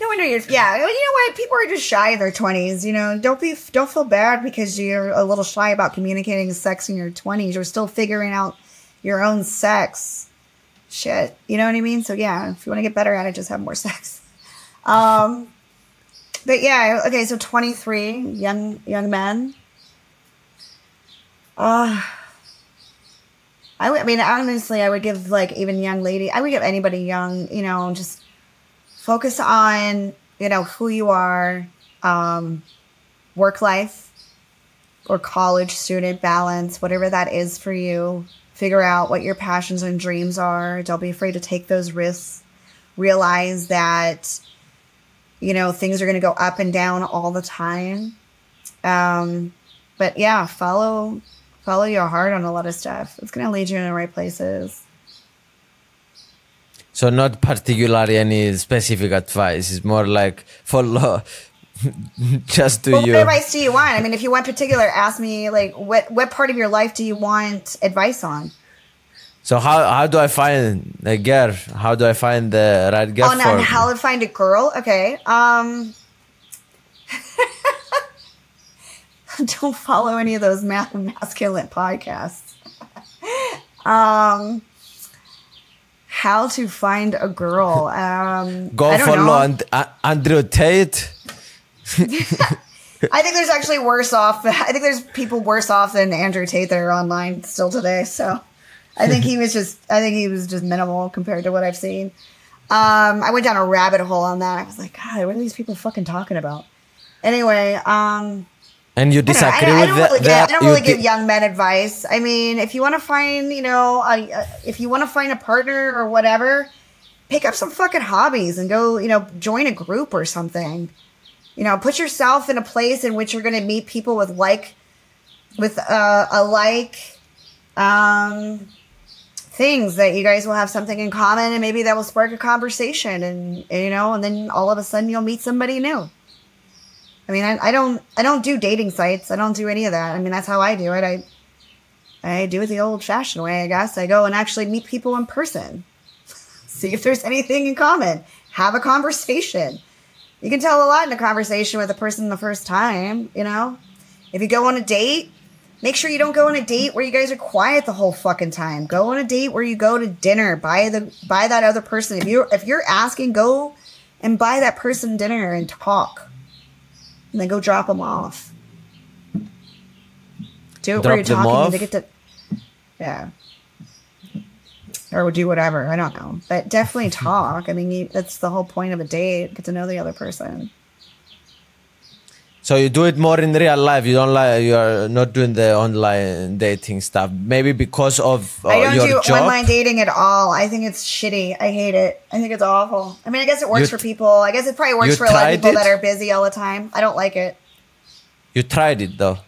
[SPEAKER 2] no wonder you're. Yeah, you know what? People are just shy in their 20s. You know, don't be, don't feel bad because you're a little shy about communicating sex in your 20s. You're still figuring out your own sex. Shit, you know what I mean? So yeah, if you want to get better at it, just have more sex. Um, but yeah, okay. So 23, young young men. Uh I mean, honestly, I would give like even young lady, I would give anybody young, you know, just focus on, you know, who you are, um, work life or college student balance, whatever that is for you. Figure out what your passions and dreams are. Don't be afraid to take those risks. Realize that, you know, things are going to go up and down all the time. Um, but yeah, follow follow your heart on a lot of stuff. It's going to lead you in the right places.
[SPEAKER 1] So not particularly any specific advice. It's more like follow. just do
[SPEAKER 2] well,
[SPEAKER 1] you.
[SPEAKER 2] What advice do you want? I mean, if you want particular, ask me like what what part of your life do you want advice on?
[SPEAKER 1] So how how do I find a girl? How do I find the right girl?
[SPEAKER 2] Oh, no, how to find a girl? Okay. Um. don't follow any of those masculine podcasts. um, how to find a girl? Um,
[SPEAKER 1] Go follow and, uh, Andrew Tate.
[SPEAKER 2] I think there's actually worse off. I think there's people worse off than Andrew Tate that are online still today. So I think he was just. I think he was just minimal compared to what I've seen. Um, I went down a rabbit hole on that. I was like, God, what are these people fucking talking about? Anyway, um,
[SPEAKER 1] and you disagree
[SPEAKER 2] I
[SPEAKER 1] with I
[SPEAKER 2] really,
[SPEAKER 1] that?
[SPEAKER 2] I don't really give young men advice. I mean, if you want to find, you know, a, if you want to find a partner or whatever, pick up some fucking hobbies and go, you know, join a group or something. You know, put yourself in a place in which you're going to meet people with like, with uh, a like, um, things that you guys will have something in common and maybe that will spark a conversation and, you know, and then all of a sudden you'll meet somebody new. I mean, I, I don't I don't do dating sites. I don't do any of that. I mean, that's how I do it. I I do it the old fashioned way, I guess. I go and actually meet people in person. See if there's anything in common. Have a conversation. You can tell a lot in a conversation with a person the first time, you know? If you go on a date, make sure you don't go on a date where you guys are quiet the whole fucking time. Go on a date where you go to dinner, buy the buy that other person. If you if you're asking, go and buy that person dinner and talk and then go drop them off. Do it drop where you're talking to get to, yeah, or do whatever. I don't know, but definitely talk. I mean, you, that's the whole point of a date: get to know the other person.
[SPEAKER 1] So you do it more in real life. You don't like. You are not doing the online dating stuff. Maybe because of uh,
[SPEAKER 2] I don't do
[SPEAKER 1] job.
[SPEAKER 2] online dating at all. I think it's shitty. I hate it. I think it's awful. I mean, I guess it works
[SPEAKER 1] You-
[SPEAKER 2] for people. I guess it probably works for a lot of people
[SPEAKER 1] it?
[SPEAKER 2] that are busy all the time. I don't like it.
[SPEAKER 1] You tried it though.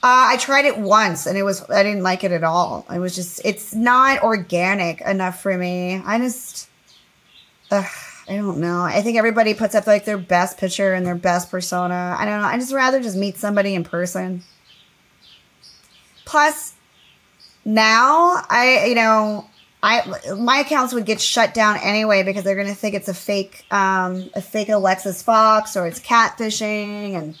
[SPEAKER 2] Uh, I tried it once and it was I didn't like it at all. It was just it's not organic enough for me. I just ugh, I don't know. I think everybody puts up like their best picture and their best persona. I don't know. I just rather just meet somebody in person. Plus now I you know I my accounts would get shut down anyway because they're gonna think it's a fake um a fake Alexis Fawx or it's catfishing and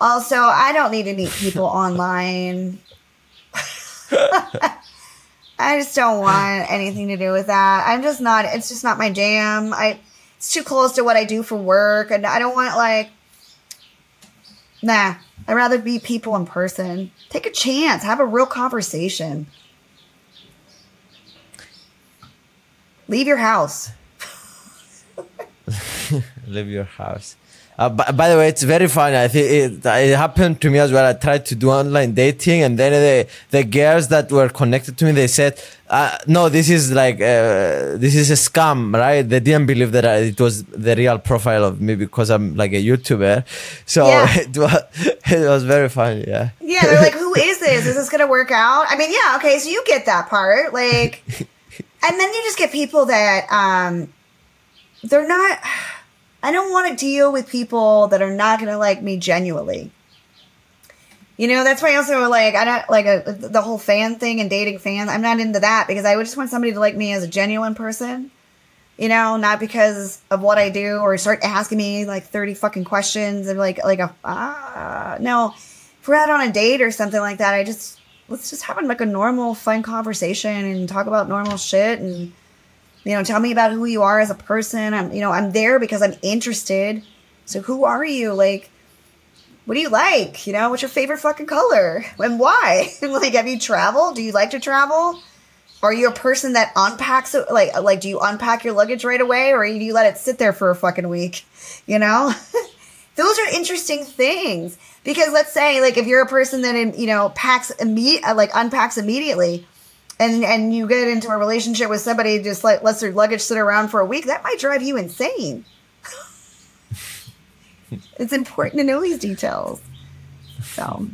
[SPEAKER 2] also, I don't need to meet people online. I just don't want anything to do with that. I'm just not. It's just not my jam. I. It's too close to what I do for work, and I don't want like. Nah, I'd rather be people in person. Take a chance. Have a real conversation. Leave your house.
[SPEAKER 1] leave your house. Uh, by, by the way, it's very funny. I think it, it happened to me as well. I tried to do online dating, and then the the girls that were connected to me, they said, uh, "No, this is like uh, this is a scam, right?" They didn't believe that I, it was the real profile of me because I'm like a YouTuber. So
[SPEAKER 2] Yeah.
[SPEAKER 1] it was it was very funny. Yeah.
[SPEAKER 2] Yeah, they're like, who is this? Is this gonna work out? I mean, yeah, okay, so you get that part, like, and then you just get people that um, they're not. I don't want to deal with people that are not gonna like me genuinely. You know, that's why I also like I don't like a, the whole fan thing and dating fans. I'm not into that because I would just want somebody to like me as a genuine person. You know, not because of what I do or start asking me like 30 fucking questions and like like a ah no. If we're out on a date or something like that, I just let's just have like a normal fun conversation and talk about normal shit and you know, tell me about who you are as a person. I'm you know, I'm there because I'm interested. So who are you? Like what do you like? You know, what's your favorite fucking color? And why? like, have you traveled? Do you like to travel? Are you a person that unpacks it? Like, like, do you unpack your luggage right away, or do you let it sit there for a fucking week? You know, those are interesting things because let's say, like, if you're a person that you know packs imme- like unpacks immediately, and and you get into a relationship with somebody who just like lets their luggage sit around for a week, that might drive you insane. it's important to know these details. So.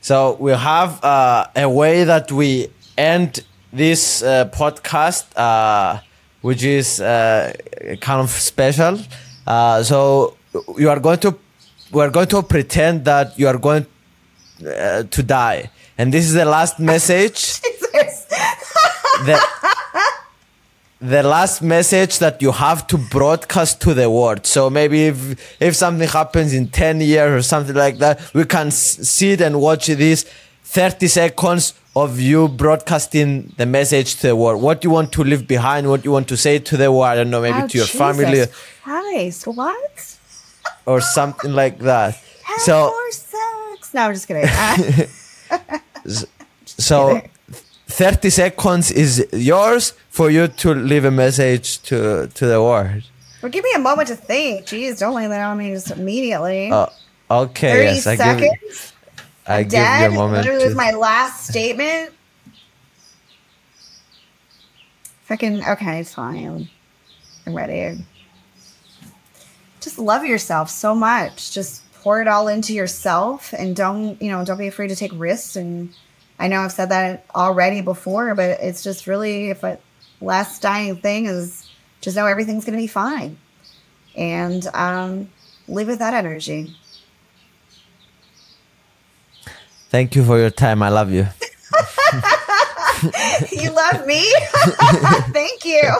[SPEAKER 1] So we have uh, a way that we end this uh, podcast, uh, which is uh, kind of special. Uh, so you are going to, we are going to pretend that you are going uh, to die, and this is the last message.
[SPEAKER 2] Jesus.
[SPEAKER 1] the, the last message that you have to broadcast to the world. So maybe if if something happens in 10 years or something like that, we can s- sit and watch this 30 seconds of you broadcasting the message to the world. What you want to leave behind, what you want to say to the world, I don't know, maybe
[SPEAKER 2] Oh,
[SPEAKER 1] to your
[SPEAKER 2] Jesus
[SPEAKER 1] family
[SPEAKER 2] Christ, what?
[SPEAKER 1] or something like that.
[SPEAKER 2] Have
[SPEAKER 1] So
[SPEAKER 2] more sex. No, I'm just kidding. Uh,
[SPEAKER 1] so 30 seconds is yours for you to leave a message to to the world.
[SPEAKER 2] well, give me a moment to think. Jeez, don't lay that on me just immediately.
[SPEAKER 1] Uh, okay,
[SPEAKER 2] 30
[SPEAKER 1] yes, I give,
[SPEAKER 2] seconds?
[SPEAKER 1] I give
[SPEAKER 2] Dead?
[SPEAKER 1] you a moment.
[SPEAKER 2] Literally was
[SPEAKER 1] to-
[SPEAKER 2] my last statement. Freaking, okay, it's fine. I'm ready. Just love yourself so much. Just pour it all into yourself and don't, you know, don't be afraid to take risks. And I know I've said that already before, but it's just really, if a last dying thing is just know everything's going to be fine. And um, live with that energy.
[SPEAKER 1] Thank you for your time. I love you.
[SPEAKER 2] you love me? Thank you.